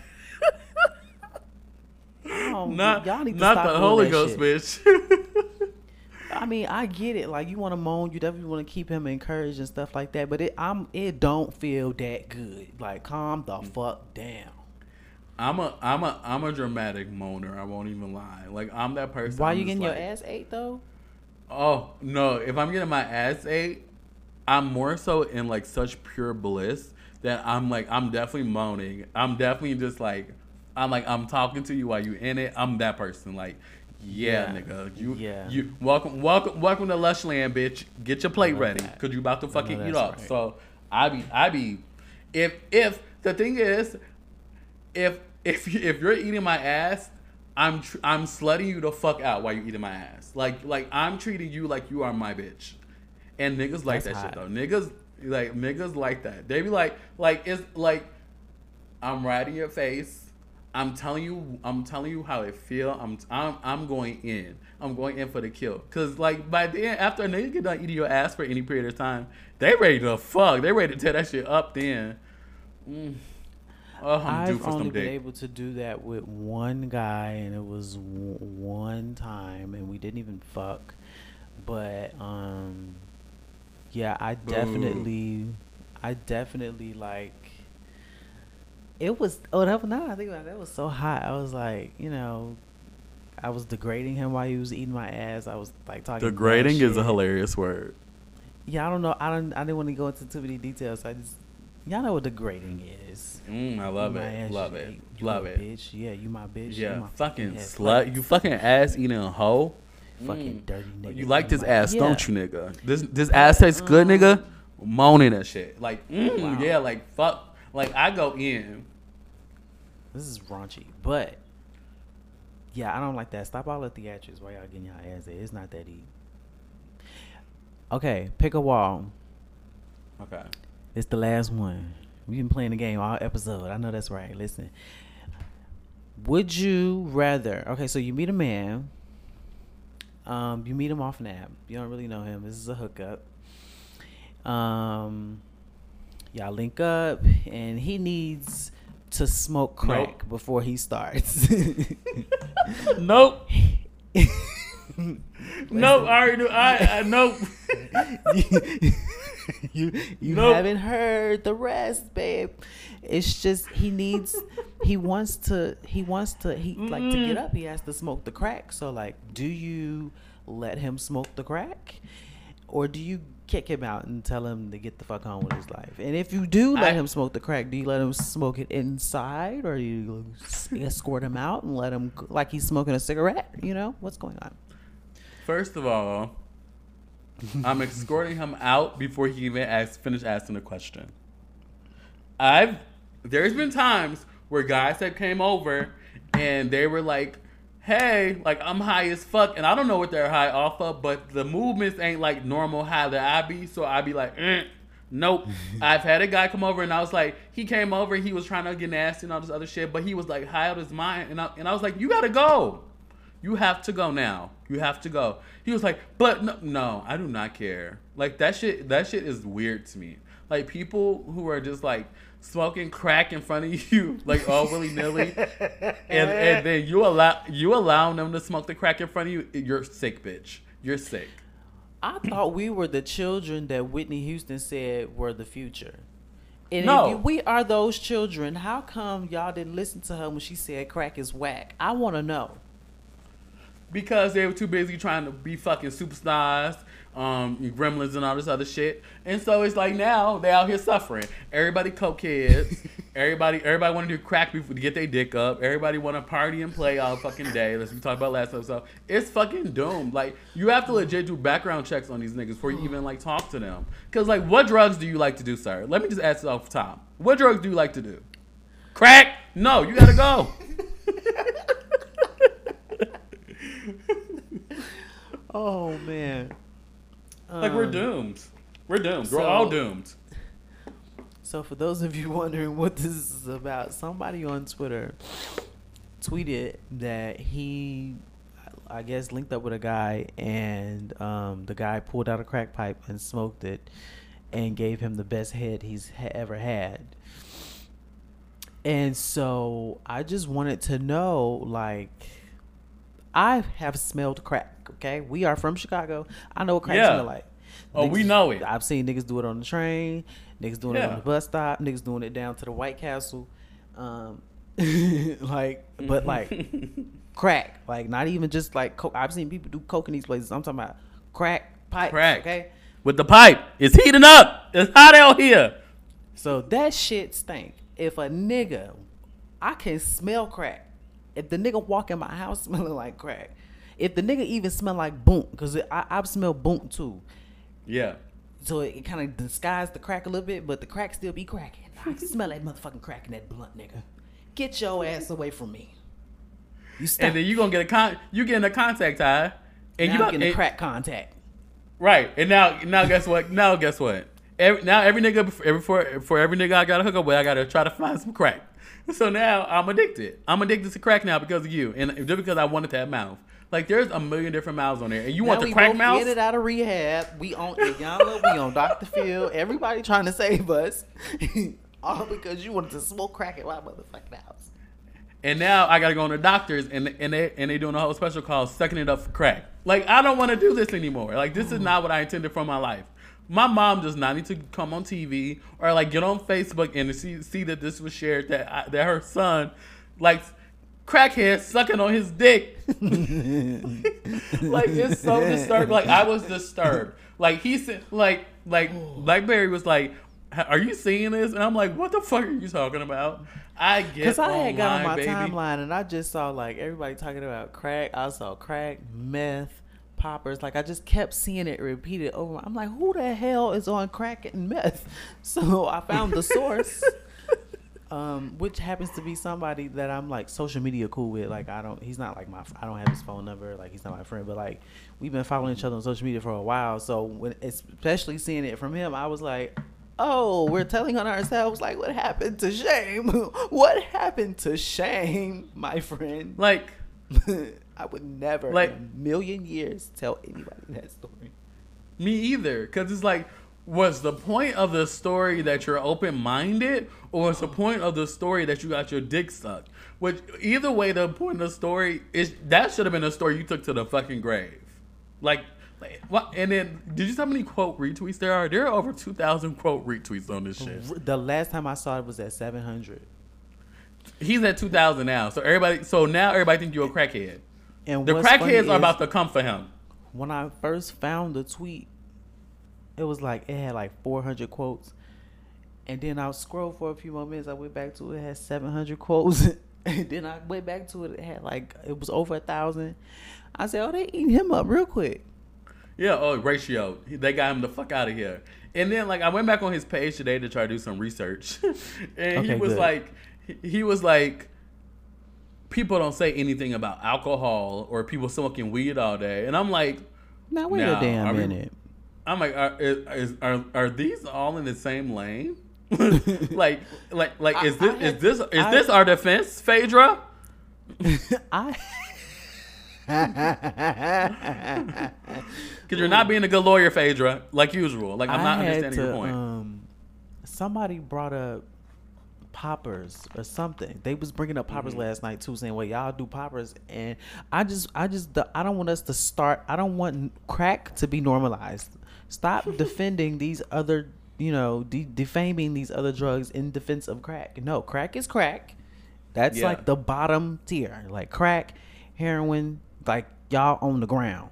Oh, not y'all need to not stop the Holy Ghost, shit. bitch. I mean, I get it. Like you want to moan, you definitely want to keep him encouraged and stuff like that. But it, I'm, it don't feel that good. Like calm the mm. fuck down. I'm a I'm a I'm a dramatic moaner. I won't even lie. Like I'm that person. Why I'm you getting your ass ate though? Oh no! If I'm getting my ass ate, I'm more so in like such pure bliss that I'm like I'm definitely moaning. I'm definitely just like I'm like I'm talking to you while you in it. I'm that person. Like Yeah, Yeah. nigga. You Yeah. you welcome welcome welcome to Lush Land, bitch. Get your plate ready. that. Cause you about to fucking eat up. right. So I be I be if if the thing is if if you- if you're eating my ass, I'm tr- I'm slutting you the fuck out while you eating my ass. Like like I'm treating you like you are my bitch. And niggas like That's that shit though. Niggas like niggas like that. They be like like it's like I'm right in your face. I'm telling you, I'm telling you how it feel. I'm, I'm, I'm going in. I'm going in for the kill. Cause like by then, after a nigga get done eating your ass for any period of time, they ready to fuck. They ready to tear that shit up. Then, mm. Oh, I've only been dick. able to do that with one guy, and it was w- one time, and we didn't even fuck. But um, yeah, I definitely, I definitely like. It was oh that was that I think about it, that was so hot. I was like, you know, I was degrading him while he was eating my ass. I was like talking. degrading is a hilarious word. Yeah, I don't know. I don't. I didn't want to go into too many details. I just y'all know what degrading is. Mm, I love My it. Love you- it. you Love it. Bitch. Yeah, you my bitch. you Yeah, my fucking slut. You fucking ass eating a hoe. fucking Mm. dirty nigga. You like this ass, Yeah. don't you, nigga? This this ass tastes good, nigga. Moaning that shit. Like, mm, Wow. yeah, like fuck. Like I go in. This is raunchy, but yeah, I don't like that. Stop all the theatrics while y'all getting y'all ass. ate. It's not that deep. Okay, pick a wall. Okay. It's the last one. We've been playing the game all episode. I know that's right. Listen. Would you rather okay, so you meet a man. Um, you meet him off an app. You don't really know him. This is a hookup. Um y'all link up and he needs to smoke crack Nope. before he starts. Nope. nope. I already knew. I, I nope. you you Nope. haven't heard the rest, babe. It's just he needs he wants to he wants to he like to get up, he has to smoke the crack. So like, do you let him smoke the crack? Or do you kick him out and tell him to get the fuck on with his life? And if you do let I- him smoke the crack, do you let him smoke it inside or you escort him out and let him like he's smoking a cigarette? You know? What's going on? First of all, I'm escorting him out before he even asks, finish asking the question. I've there's been times where guys have came over and they were like, "Hey, like I'm high as fuck," and I don't know what they're high off of, but the movements ain't like normal high that I be, so I be like, eh, "Nope." I've had a guy come over and I was like, he came over, he was trying to get nasty and all this other shit, but he was like high out his mind, and I, and I was like, "You gotta go." You have to go now. You have to go. He was like, but no, no, I do not care. Like that shit. That shit is weird to me. Like people who are just like smoking crack in front of you, like all willy nilly, and and then you allow you allow them to smoke the crack in front of you. You're sick, bitch. You're sick. I thought we were the children that Whitney Houston said were the future. And No. if we are those children, how come y'all didn't listen to her when she said crack is whack? I want to know. Because they were too busy trying to be fucking superstars, um, gremlins and all this other shit. And so it's like now they out here suffering. Everybody coke kids. everybody everybody want to do crack before to get their dick up. Everybody want to party and play all fucking day. We talked about last episode, it's fucking doomed. Like you have to legit do background checks on these niggas before you even like talk to them. Cause like, what drugs do you like to do, sir? Let me just ask off top. What drugs do you like to do? Crack? No, you gotta go. Oh man. Like we're Um, doomed. We're doomed. We're all doomed. So for those of you wondering what this is about, somebody on Twitter tweeted that he I guess linked up with a guy and um, the guy pulled out a crack pipe and smoked it and gave him the best head he's ha- ever had. And so I just wanted to know like I have smelled crack, okay? We are from Chicago. I know what crack Yeah. smell like. Oh, we know it. I've seen niggas do it on the train, niggas doing it on the bus stop, niggas doing it down to the White Castle. Um, like, but like crack, like not even just like coke. I've seen people do coke in these places. I'm talking about crack pipe. Crack. Okay, With the pipe. It's heating up. It's hot out here. so that shit stink. If a nigga, I can smell crack. If the nigga walk in my house smelling like crack, if the nigga even smell like boom, because I I smell boom too. Yeah. So it, kind of disguised the crack a little bit, but the crack still be cracking. I can smell that motherfucking crack in that blunt, nigga. Get your ass away from me. You stop. And then you gonna get a con you getting a contact high. And now you I'm about getting and- crack contact. Right. And now now guess what? Now guess what? Every, now every nigga every for for every nigga I gotta hook up with, I gotta try to find some crack. So now I'm addicted. I'm addicted to crack now because of you. And just because I wanted that mouth. Like there's a million different mouths on there. And you want Now the we crack mouth? Get it out of rehab. We on Iyanla. we on Dr. Phil. Everybody trying to save us. All because you wanted to smoke crack at my motherfucking house. And now I gotta go on the doctors and and they and they doing a whole special called sucking it up for crack. Like I don't want to do this anymore. Like this is mm. not what I intended for my life. My mom does not need to come on TV or like get on Facebook and see see that this was shared that I, that her son like crackhead sucking on his dick. like it's so disturbed. Like I was disturbed. Like he said, like like Blackberry was like, "Are you seeing this?" And I'm like, "What the fuck are you talking about?" I get Because I had got on my baby. timeline and I just saw like everybody talking about crack. I saw crack, meth, poppers. Like I just kept seeing it repeated over. I'm like, who the hell is on crack and meth? So I found the source. Um, which happens to be somebody that I'm like social media cool with. Like I don't, he's not like my, I don't have his phone number. Like he's not my friend, but like we've been following each other on social media for a while. So when, especially seeing it from him, I was like, oh, we're telling on ourselves. Like what happened to shame? what happened to shame, my friend? Like I would never, Like- in a million years, tell anybody that story. Me either, because it's like, was the point of the story that you're open minded, or was the point of the story that you got your dick sucked? Which either way, the point of the story is that should have been a story you took to the fucking grave. Like, like what? And then, did you see how many quote retweets there are? There are over two thousand quote retweets on this shit. The last time I saw it was at 700. He's at two thousand now, so everybody, so now everybody think you're a crackhead. And The crackheads are about to come for him. when I first found the tweet, it was like it had like 400 quotes, and then I scrolled for a few more minutes. I went back to it, it had 700 quotes, and then I went back to it. It had like it was over a thousand. I said, "Oh, they eating him up real quick." Yeah, oh, ratio. They got him the fuck out of here. And then, like, I went back on his page today to try to do some research, and he was good. like, he was like, people don't say anything about alcohol or people smoking weed all day, and I'm like, Now wait Now, a damn we- minute. I'm like, are, is, are are these all in the same lane? like, like, like, is this is this is I- this our defense, Phaedra? I Because you're not being a good lawyer, Phaedra, like usual. Like I'm not understanding your point. Um, somebody brought up poppers or something. They was bringing up poppers Mm-hmm. last night too, saying, "Well, y'all do poppers," and I just, I just, the, I don't want us to start. I don't want crack to be normalized. Stop defending these other, you know, de- defaming these other drugs in defense of crack. No, crack is crack. That's Yeah. like the bottom tier. Like crack, heroin, like y'all on the ground.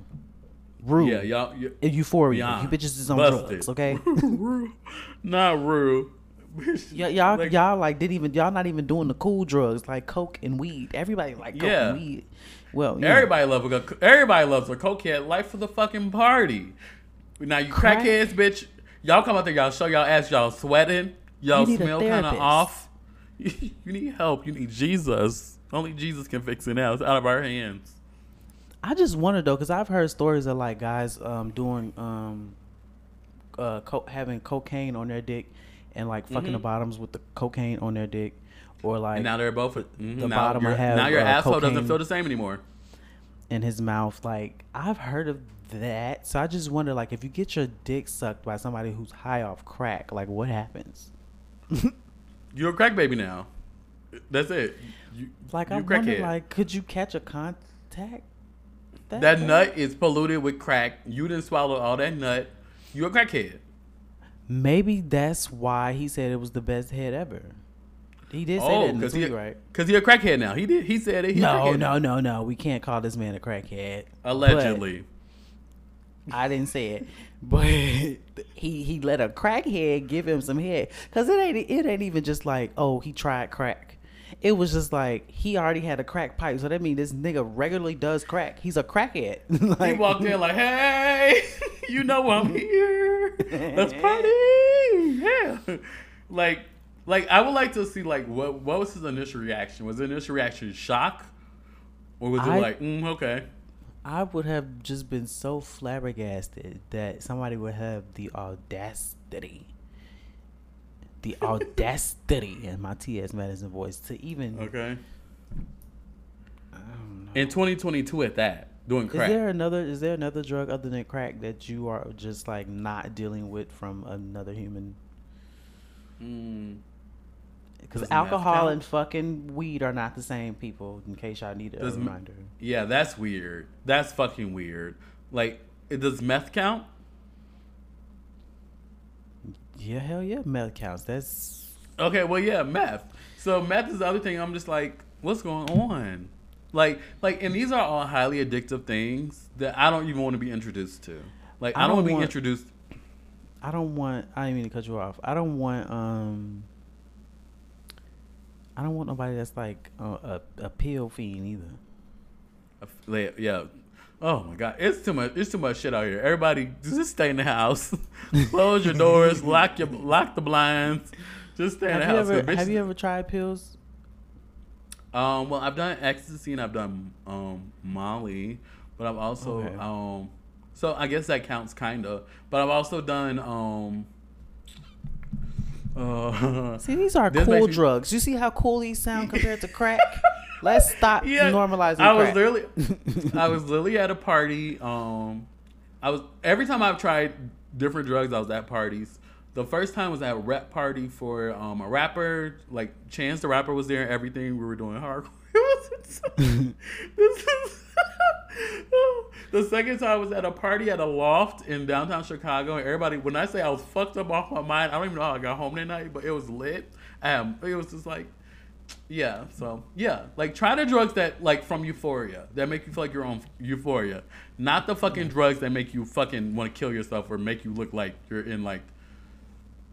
Rude. yeah, y'all. you And Euphoria. Beyond. You bitches is on Busted. drugs, okay? not rude. Y- y'all, Like- y'all like didn't even y'all not even doing the cool drugs like coke and weed. Everybody like coke Yeah. and weed. Well, yeah. Everybody loves a everybody loves a cokehead life for the fucking party. Now you Crack- crackheads, bitch. Y'all come out there, y'all show y'all ass, y'all sweating, y'all You need a smell kind of off. you need help. You need Jesus. Only Jesus can fix it now. It's out of our hands. I just wonder though, because I've heard stories of like guys um doing um uh co- having cocaine on their dick and like fucking the bottoms with the cocaine on their dick, or like Mm-hmm. And now they're both. mhm, the now bottom have, now your uh, asshole doesn't feel the same anymore. in his mouth. Like I've heard of that, so I just wonder like if you get your dick sucked by somebody who's high off crack, like what happens? You're a crack baby now. That's it. You, Like I wonder, like could you catch a contact? that bad? nut is polluted with crack. You didn't swallow all that nut. You're a crackhead. Maybe that's why he said it was the best head ever. He did say that Oh, in the oh, because tweet, he, right? cause he a crackhead now. He did. He said it. No, no, no, no. We can't call this man a crackhead. Allegedly. I didn't say it, but he he let a crackhead give him some head because it ain't it ain't even just like oh he tried crack. It was just like he already had a crack pipe, so that means this nigga regularly does crack. He's a crackhead. like, he walked in like, "Hey, you know I'm here. Let's party." Yeah. Like, like I would like to see like what what was his initial reaction? Was the initial reaction shock, or was it I- like, mm, okay? I would have just been so flabbergasted that somebody would have the audacity, the audacity in my T.S. Madison voice to even. Okay. I don't know. In 2022, at that, doing crack. Is there another? Is there another drug other than crack that you are just like not dealing with from another human? Mm, Because meth alcohol and fucking weed are not the same people. In case y'all need a Does reminder. yeah, that's weird. That's fucking weird. Like, it, does meth count? Yeah, hell yeah, meth counts. That's Okay, well, yeah, meth. So meth is the other thing. I'm just like, what's going on? Like, like, and these are all highly addictive things that I don't even want to be introduced to. Like, I, don't, want to be introduced. I don't want. I didn't mean to cut you off. I don't want. Um. I don't want nobody that's like a, a, a pill fiend either. Yeah. Oh my god, it's too much. It's too much shit out here. Everybody, just stay in the house. Close your doors. Lock your lock the blinds. Just stay in Have the you house. ever Have you ever tried pills? Um, well, I've done ecstasy and I've done um Molly, but I've also Okay. um, so I guess that counts kind of. But I've also done um. Uh, See, these are cool me- drugs. You see how cool these sound compared to crack? Let's stop normalizing I was literally, I was literally at a party. Um, I was every time I've tried different drugs, I was at parties. The first time was at a rep party for um, a rapper, like Chance the rapper was there and everything. We were doing hardcore. This is the second time I was at a party at a loft in downtown Chicago, and everybody. When I say I was fucked up off my mind, I don't even know how I got home that night, but it was lit. Um, it was just like, yeah. So yeah, like try the drugs that like from Euphoria that make you feel like you're on Euphoria, not the fucking drugs that make you fucking want to kill yourself or make you look like you're in like,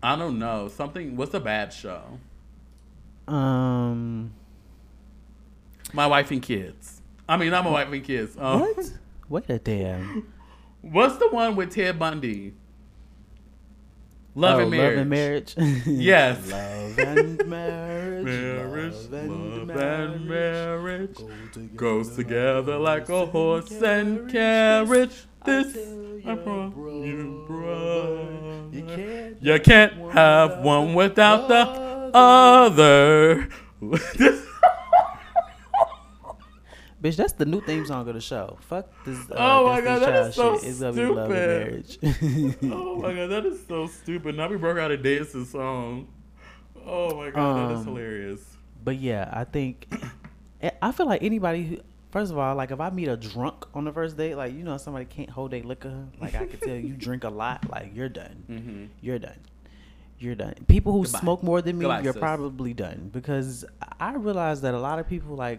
I don't know something. What's a bad show? Um. My wife and kids. I mean, not my wife and kids. Um, What? Wait a damn. What's the one with Ted Bundy? Love Oh, and marriage. Love and marriage. Yes. love and marriage. Marriage, love and love and marriage go together goes together like a horse and carriage. This I promise you, bro. You can't You can't have one without the other. This- Bitch, that's the new theme song of the show. Fuck this. Uh, Oh my God, that is so shit. It's gonna be love and marriage. oh my god, that is so stupid. Now we broke out a dancing song. Oh my god, that is Um, hilarious. But yeah, I think I feel like anybody who first of all, like if I meet a drunk on the first date, like you know somebody can't hold their liquor, like I could tell you drink a lot, like you're done. Mm-hmm. You're done. You're done. People who Goodbye. smoke more than me, Goodbye, you're sis. probably done because I realize that a lot of people like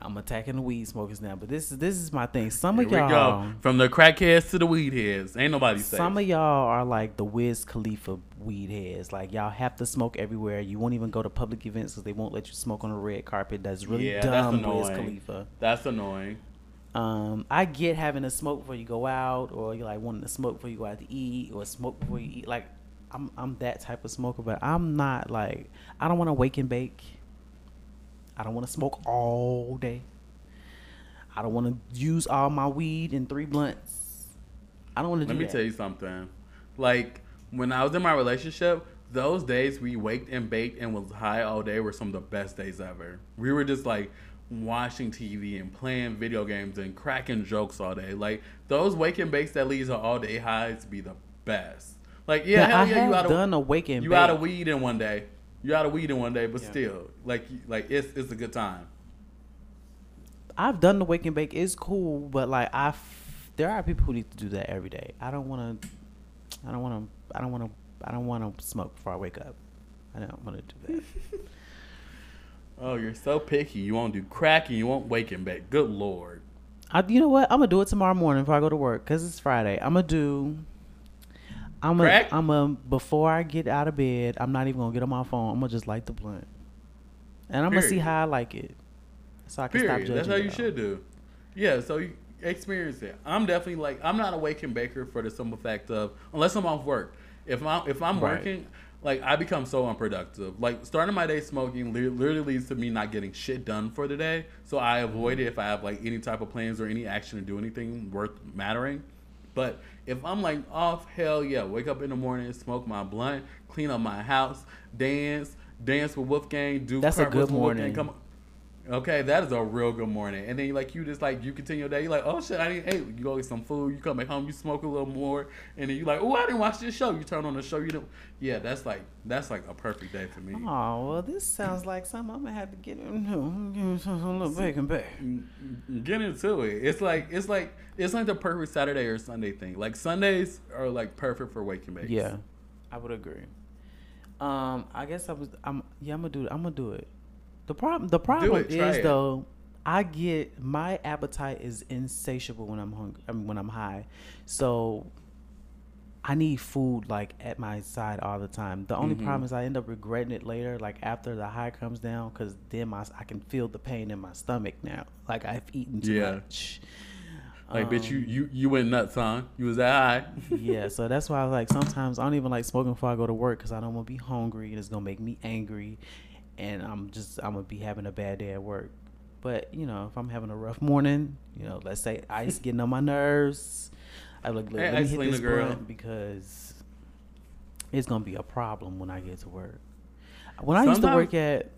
I'm attacking the weed smokers now, but this is this is my thing. Some Here of we y'all go. From the crackheads to the weed heads. Ain't nobody safe. Some of y'all are like the Wiz Khalifa weed heads. Like y'all have to smoke everywhere. You won't even go to public events because they won't let you smoke on a red carpet. That's really Yeah, that's dumb, Wiz. Khalifa. That's annoying. Um, I get having to smoke before you go out, or you like wanting to smoke before you go out to eat, or smoke before you eat. Like I'm, I'm that type of smoker, but I'm not like I don't want to wake and bake. I don't want to smoke all day. I don't want to use all my weed in three blunts. I don't want to do Let me that. tell you something. Like when I was in my relationship, those days we waked and baked and was high all day were some of the best days ever. We were just like watching TV and playing video games and cracking jokes all day. Like those wake and bakes that leads to all day highs be the best. Like yeah, hell I yeah, have you out done a of wake and you bake. out of weed in one day. You out of weed in one day, but Yeah. still, like like it's it's a good time. I've done the wake and bake. It's cool, but like I, f- there are people who need to do that every day. I don't want to. I don't want to. I don't want to. I don't want to smoke before I wake up. I don't want to do that. Oh, you're so picky. You won't do crack and you won't wake and bake. Good lord. I, you know what? I'm gonna do it tomorrow morning before I go to work because it's Friday. I'm gonna do. I'm a? I'm a before I get out of bed, I'm not even gonna get on my phone. I'm gonna just light the blunt, and I'm gonna see how I like it, so I can stop Period. judging. That's how you should do. Yeah, so you experience it. I'm definitely like I'm not a waking baker for the simple fact of unless I'm off work. If I'm if I'm Right. working, like I become so unproductive. Like starting my day smoking literally leads to me not getting shit done for the day. So I avoid it if I have like any type of plans or any action to do anything worth mattering. But if I'm like off, hell yeah, wake up in the morning, smoke my blunt, clean up my house, dance, dance with Wolfgang, do That's a good with Wolfgang, morning. Come Okay, that is a real good morning. And then like you just like you continue your day. You like, oh shit, I didn't. Hey, you go get some food. You come back home. You smoke a little more, and then you like, oh, I didn't watch this show. You turn on the show. You don't. Yeah, that's like that's like a perfect day for me. Oh well, this sounds like something I'm gonna have to get into. Give me a little bacon back. Mm, Get into it. It's like it's like it's like the perfect Saturday or Sunday thing. Like Sundays are like perfect for waking bakes. Yeah, I would agree. Um, I guess I was. I'm. Yeah, I'm gonna do. it. I'm gonna do it. The problem. The problem it, is it. though. I get my appetite is insatiable when I'm hungry. I mean, when I'm high, so I need food like at my side all the time. The only Mhm. problem is I end up regretting it later, like after the high comes down, because then my I can feel the pain in my stomach now. Like I've eaten too Yeah. much. Like bitch, you Um, you you went nuts, huh? You was that high. yeah, so that's why I like sometimes I don't even like smoking before I go to work because I don't want to be hungry and it's gonna make me angry, and I'm just I'm gonna be having a bad day at work. But you know, if I'm having a rough morning, you know, let's say ice getting on my nerves, I look Hey, let me hit this girl. because it's gonna be a problem when I get to work. When I used to work at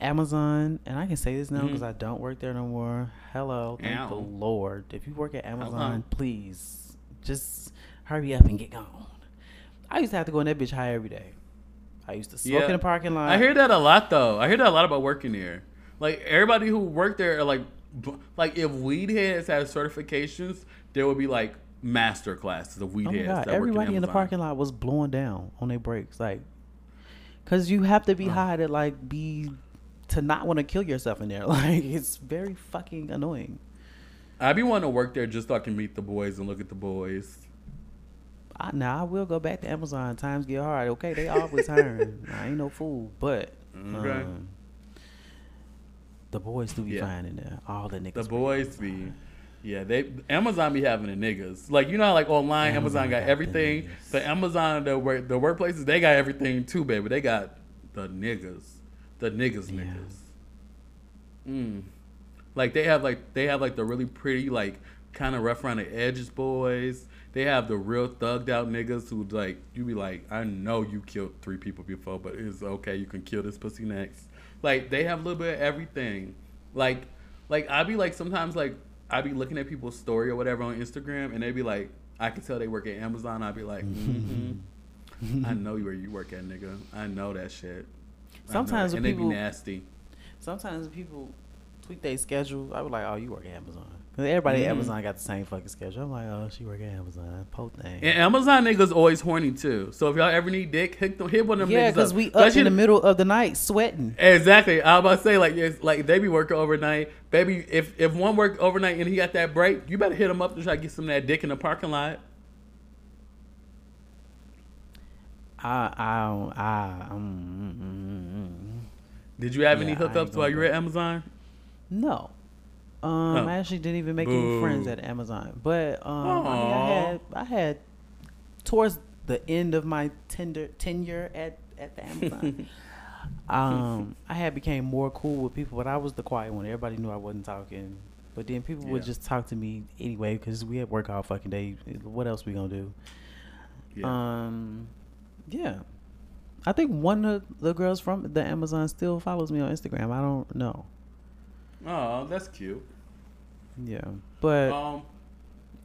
Amazon, and I can say this now because Mhm. I don't work there no more. Hello, thank the Lord. If you work at Amazon, please just hurry up and get gone. I used to have to go in that bitch high every day. I used to smoke Yeah. in the parking lot. I hear that a lot though. I hear that a lot about working there. Like everybody who worked there are like like if weed heads had certifications, there would be like master classes of weed Oh heads. god! Everybody in the parking lot was blowing down on their breaks, like, cause you have to be Oh. high to like be to not want to kill yourself in there. Like, it's very fucking annoying. I'd be wanting to work there just so I can meet the boys and look at the boys. I, now I will go back to Amazon. Times get hard. Okay, they always hiring. I ain't no fool, but Okay. um, the boys do be Yeah. fine in there. All the niggas. The boys be, yeah, they Amazon be having the niggas. Like you know, like online, Amazon Amazon, got got everything. niggas. The Amazon, the work, the workplaces, they got everything too, baby. They got the niggas, the niggas, Yeah. niggas. Mm. Like they have like they have like the really pretty like kind of rough around the edges boys. They have the real thugged out niggas who like you be like, I know you killed three people before, but it's okay. You can kill this pussy next. Like they have a little bit of everything. Like like I be like sometimes like I be looking at people's story or whatever on Instagram and they be like, I can tell they work at Amazon. I be like, mm-hmm. I know where you work at, nigga. I know that shit. Sometimes and when they be nasty. Sometimes people tweet their schedule. I was like, "Oh, you work at Amazon." Everybody at Mhm. Amazon got the same fucking schedule. I'm like, "Oh, she work at Amazon." Po thing. And Amazon niggas always horny too. So if y'all ever need dick, hit them, hit one of them yeah, niggas because we up in the middle of the night sweating. Exactly. I was about to say like it's like they be working overnight, baby. If if one work overnight and he got that break, you better hit him up to try to get some of that dick in the parking lot. I I don't- I um, mm, mm, mm. Did you have any Yeah, ain't hookups while you were at Amazon? no. Um, Oh. I actually didn't even make any friends at Amazon, but um, I, mean, I had I had towards the end of my tender tenure at at the Amazon. um, I had became more cool with people, but I was the quiet one. Everybody knew I wasn't talking. But then people would just talk to me anyway because we had work all fucking day. What else we gonna do? Yeah. Um, yeah. I think one of the girls from the Amazon still follows me on Instagram. I don't know. oh, that's cute. Yeah, but Um.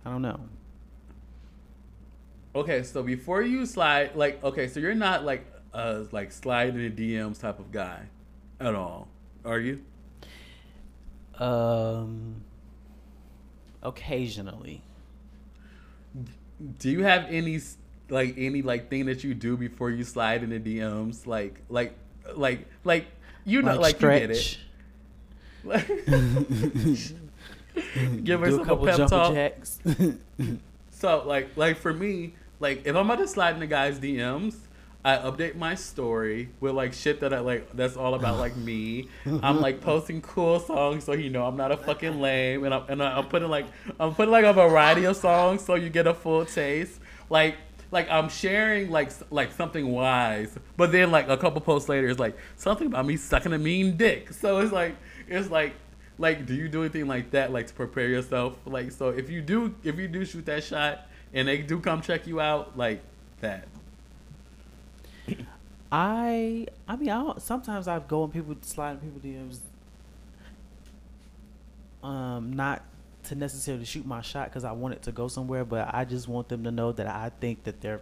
I don't know. Okay, so before you slide, like, okay, so you're not like uh like slide in the DMs type of guy, at all, are you? Um, occasionally. Do you have any like any like thing that you do before you slide in the DMs? Like like like like you know like, you get it. Give her a couple pep talk. jacks. So like like for me, like if I'm about to slide in the guy's DMs, I update my story with like shit that I like. That's all about like me. I'm like posting cool songs so you know I'm not a fucking lame, and I'm and I'm putting like I'm putting like a variety of songs so you get a full taste. Like like I'm sharing like like something wise, but then like a couple posts later, it's like something about me sucking a mean dick. So it's like it's like like do you do anything like that like to prepare yourself? Like so if you do if you do shoot that shot and they do come check you out like that. I I mean I don't, sometimes I go and people slide in people DMs um not to necessarily shoot my shot because I want it to go somewhere but I just want them to know that I think that they're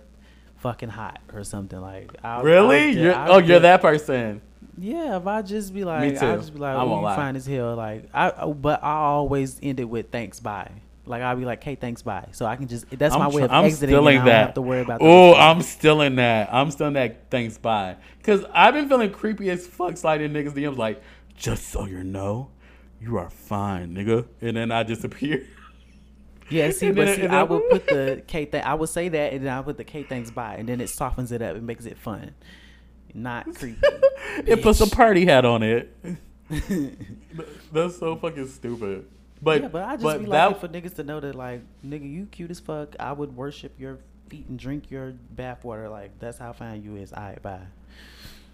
fucking hot or something like I'll, Really? I'll- you're, I'll oh, you're that person. Yeah if I just be like. I'll just be like I won't lie. fine as hell like I I- but I always end it with thanks bye like I'll be like hey thanks bye so I can just that's I'm my way tr- of I'm exiting still and in I don't that. have to worry about Oh. I'm still in that. I'm still in that. Thanks, bye. Cause I've been feeling creepy as fuck sliding niggas DMs like, just so you know, you are fine, nigga. And then I disappear. Yeah, see, And but then- see, I would put the K thing. I would say that, and then I put the K things by, and then it softens it up. It makes it fun, not creepy. it puts a party hat on it. That's so fucking stupid. But yeah, but I just but be that like for niggas to know that, like, nigga, you cute as fuck. I would worship your feet and drink your bathwater. Like, that's how fine you is. All right, bye.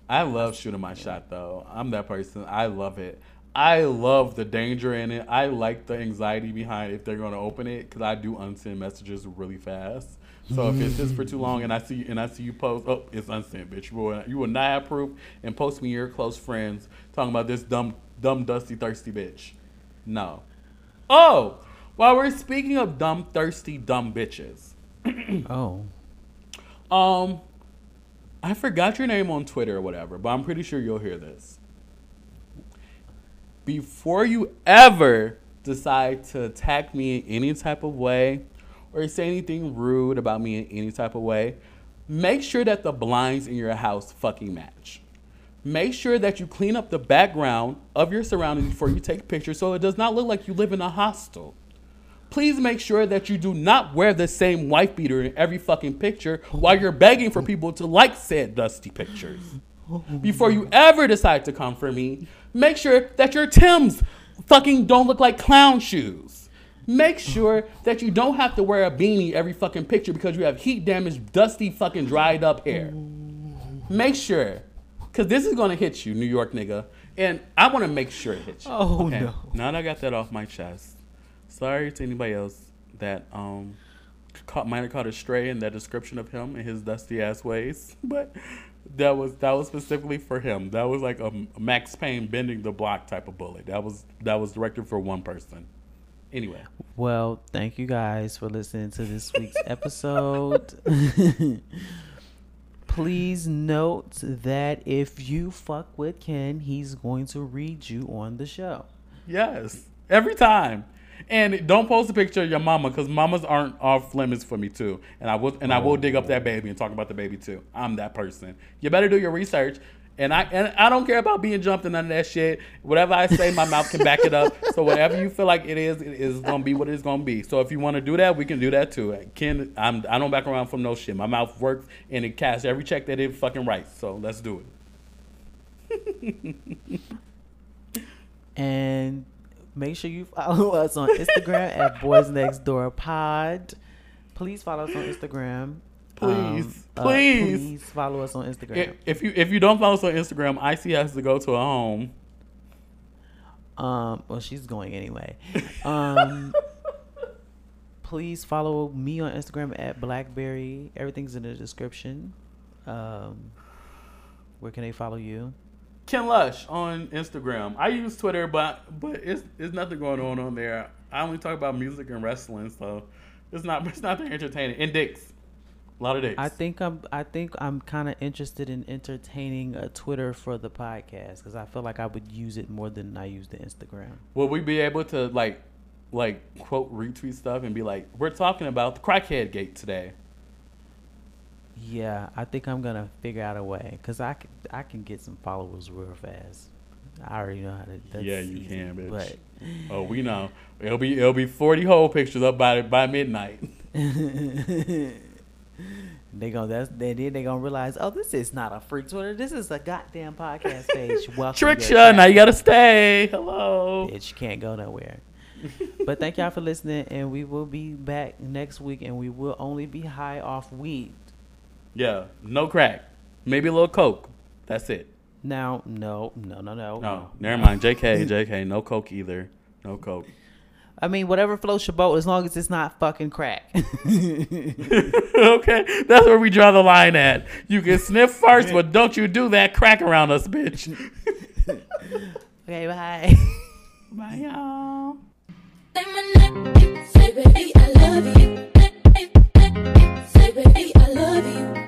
I love shooting my shot though. I'm that person. I love it. I love the danger in it. I like the anxiety behind if they're going to open it because I do unsend messages really fast. So if it sits for too long and I see and I see you post, oh, it's unsent, bitch. You will, you will not proof and post me your close friends talking about this dumb, dumb, dusty, thirsty bitch. No. Oh, while we're speaking of dumb, thirsty, dumb bitches, Oh, um, I forgot your name on Twitter or whatever, but I'm pretty sure you'll hear this. Before you ever decide to attack me in any type of way or say anything rude about me in any type of way, make sure that the blinds in your house fucking match. Make sure that you clean up the background of your surroundings before you take pictures so it does not look like you live in a hostel. Please make sure that you do not wear the same wife beater in every fucking picture while you're begging for people to like said dusty pictures. Before you ever decide to come for me, make sure that your Tims fucking don't look like clown shoes. Make sure that you don't have to wear a beanie every fucking picture because you have heat damaged, dusty, fucking dried up hair. Make sure, because this is gonna hit you, New York nigga, and I want to make sure it hits you. Oh, no. Now that I got that off my chest. Sorry to anybody else that um caught might have caught a stray in that description of him and his dusty ass ways, but that was that was specifically for him. That was like a Max Payne bending the block type of bullet. That was that was directed for one person. Anyway, well, thank you guys for listening to this week's episode. Please note that if you fuck with Ken, he's going to read you on the show. yes, every time. And don't post a picture of your mama because mamas aren't off limits for me too. And I will and I will dig up that baby and talk about the baby too. I'm that person. You better do your research. And I and I don't care about being jumped and none of that shit. Whatever I say, my mouth can back it up. So whatever you feel like it is, it is gonna be what it's gonna be. So if you want to do that, we can do that too. Ken, I'm I don't back around from no shit. My mouth works and it casts every check that it fucking writes. So let's do it. And make sure you follow us on Instagram at Boys Next Door Pod. Please follow us on Instagram. Please, uh, please. please follow us on Instagram. If, if you if you don't follow us on Instagram, IC has to go to a home. Um, well, she's going anyway. Um, please follow me on Instagram at Blackberry. Everything's in the description. Um, where can they follow you? Ken Lush on Instagram. I use Twitter, but but it's it's nothing going on on there. I only talk about music and wrestling, so it's not it's not that entertaining. And dicks, a lot of dicks. I think I'm. I think I'm kind of interested in entertaining a Twitter for the podcast because I feel like I would use it more than I use the Instagram. Will we be able to like like quote retweet stuff and be like, we're talking about the crackhead gate today? Yeah, I think I'm gonna figure out a way because I can. I can get some followers real fast. I already know how to. That's yeah, you easy, can, bitch. But Oh, we know. It'll be it'll be forty whole pictures up by by midnight. They gonna that's they then they gonna realize, oh, this is not a freak Twitter. This is a goddamn podcast page. Welcome. Trick ya. Now you gotta stay. Hello. Bitch, you can't go nowhere. but thank y'all for listening, and we will be back next week, and we will only be high off weed. Yeah. No crack. Maybe a little coke. That's it. Now, no, no, no, no. No. Never mind. JK. JK. No coke either. No coke. I mean, whatever floats your boat, as long as it's not fucking crack. okay, that's where we draw the line at. You can sniff first, but don't you do that crack around us, bitch. okay, bye. Bye, y'all. Say, baby, I love you. Say, baby, I love you.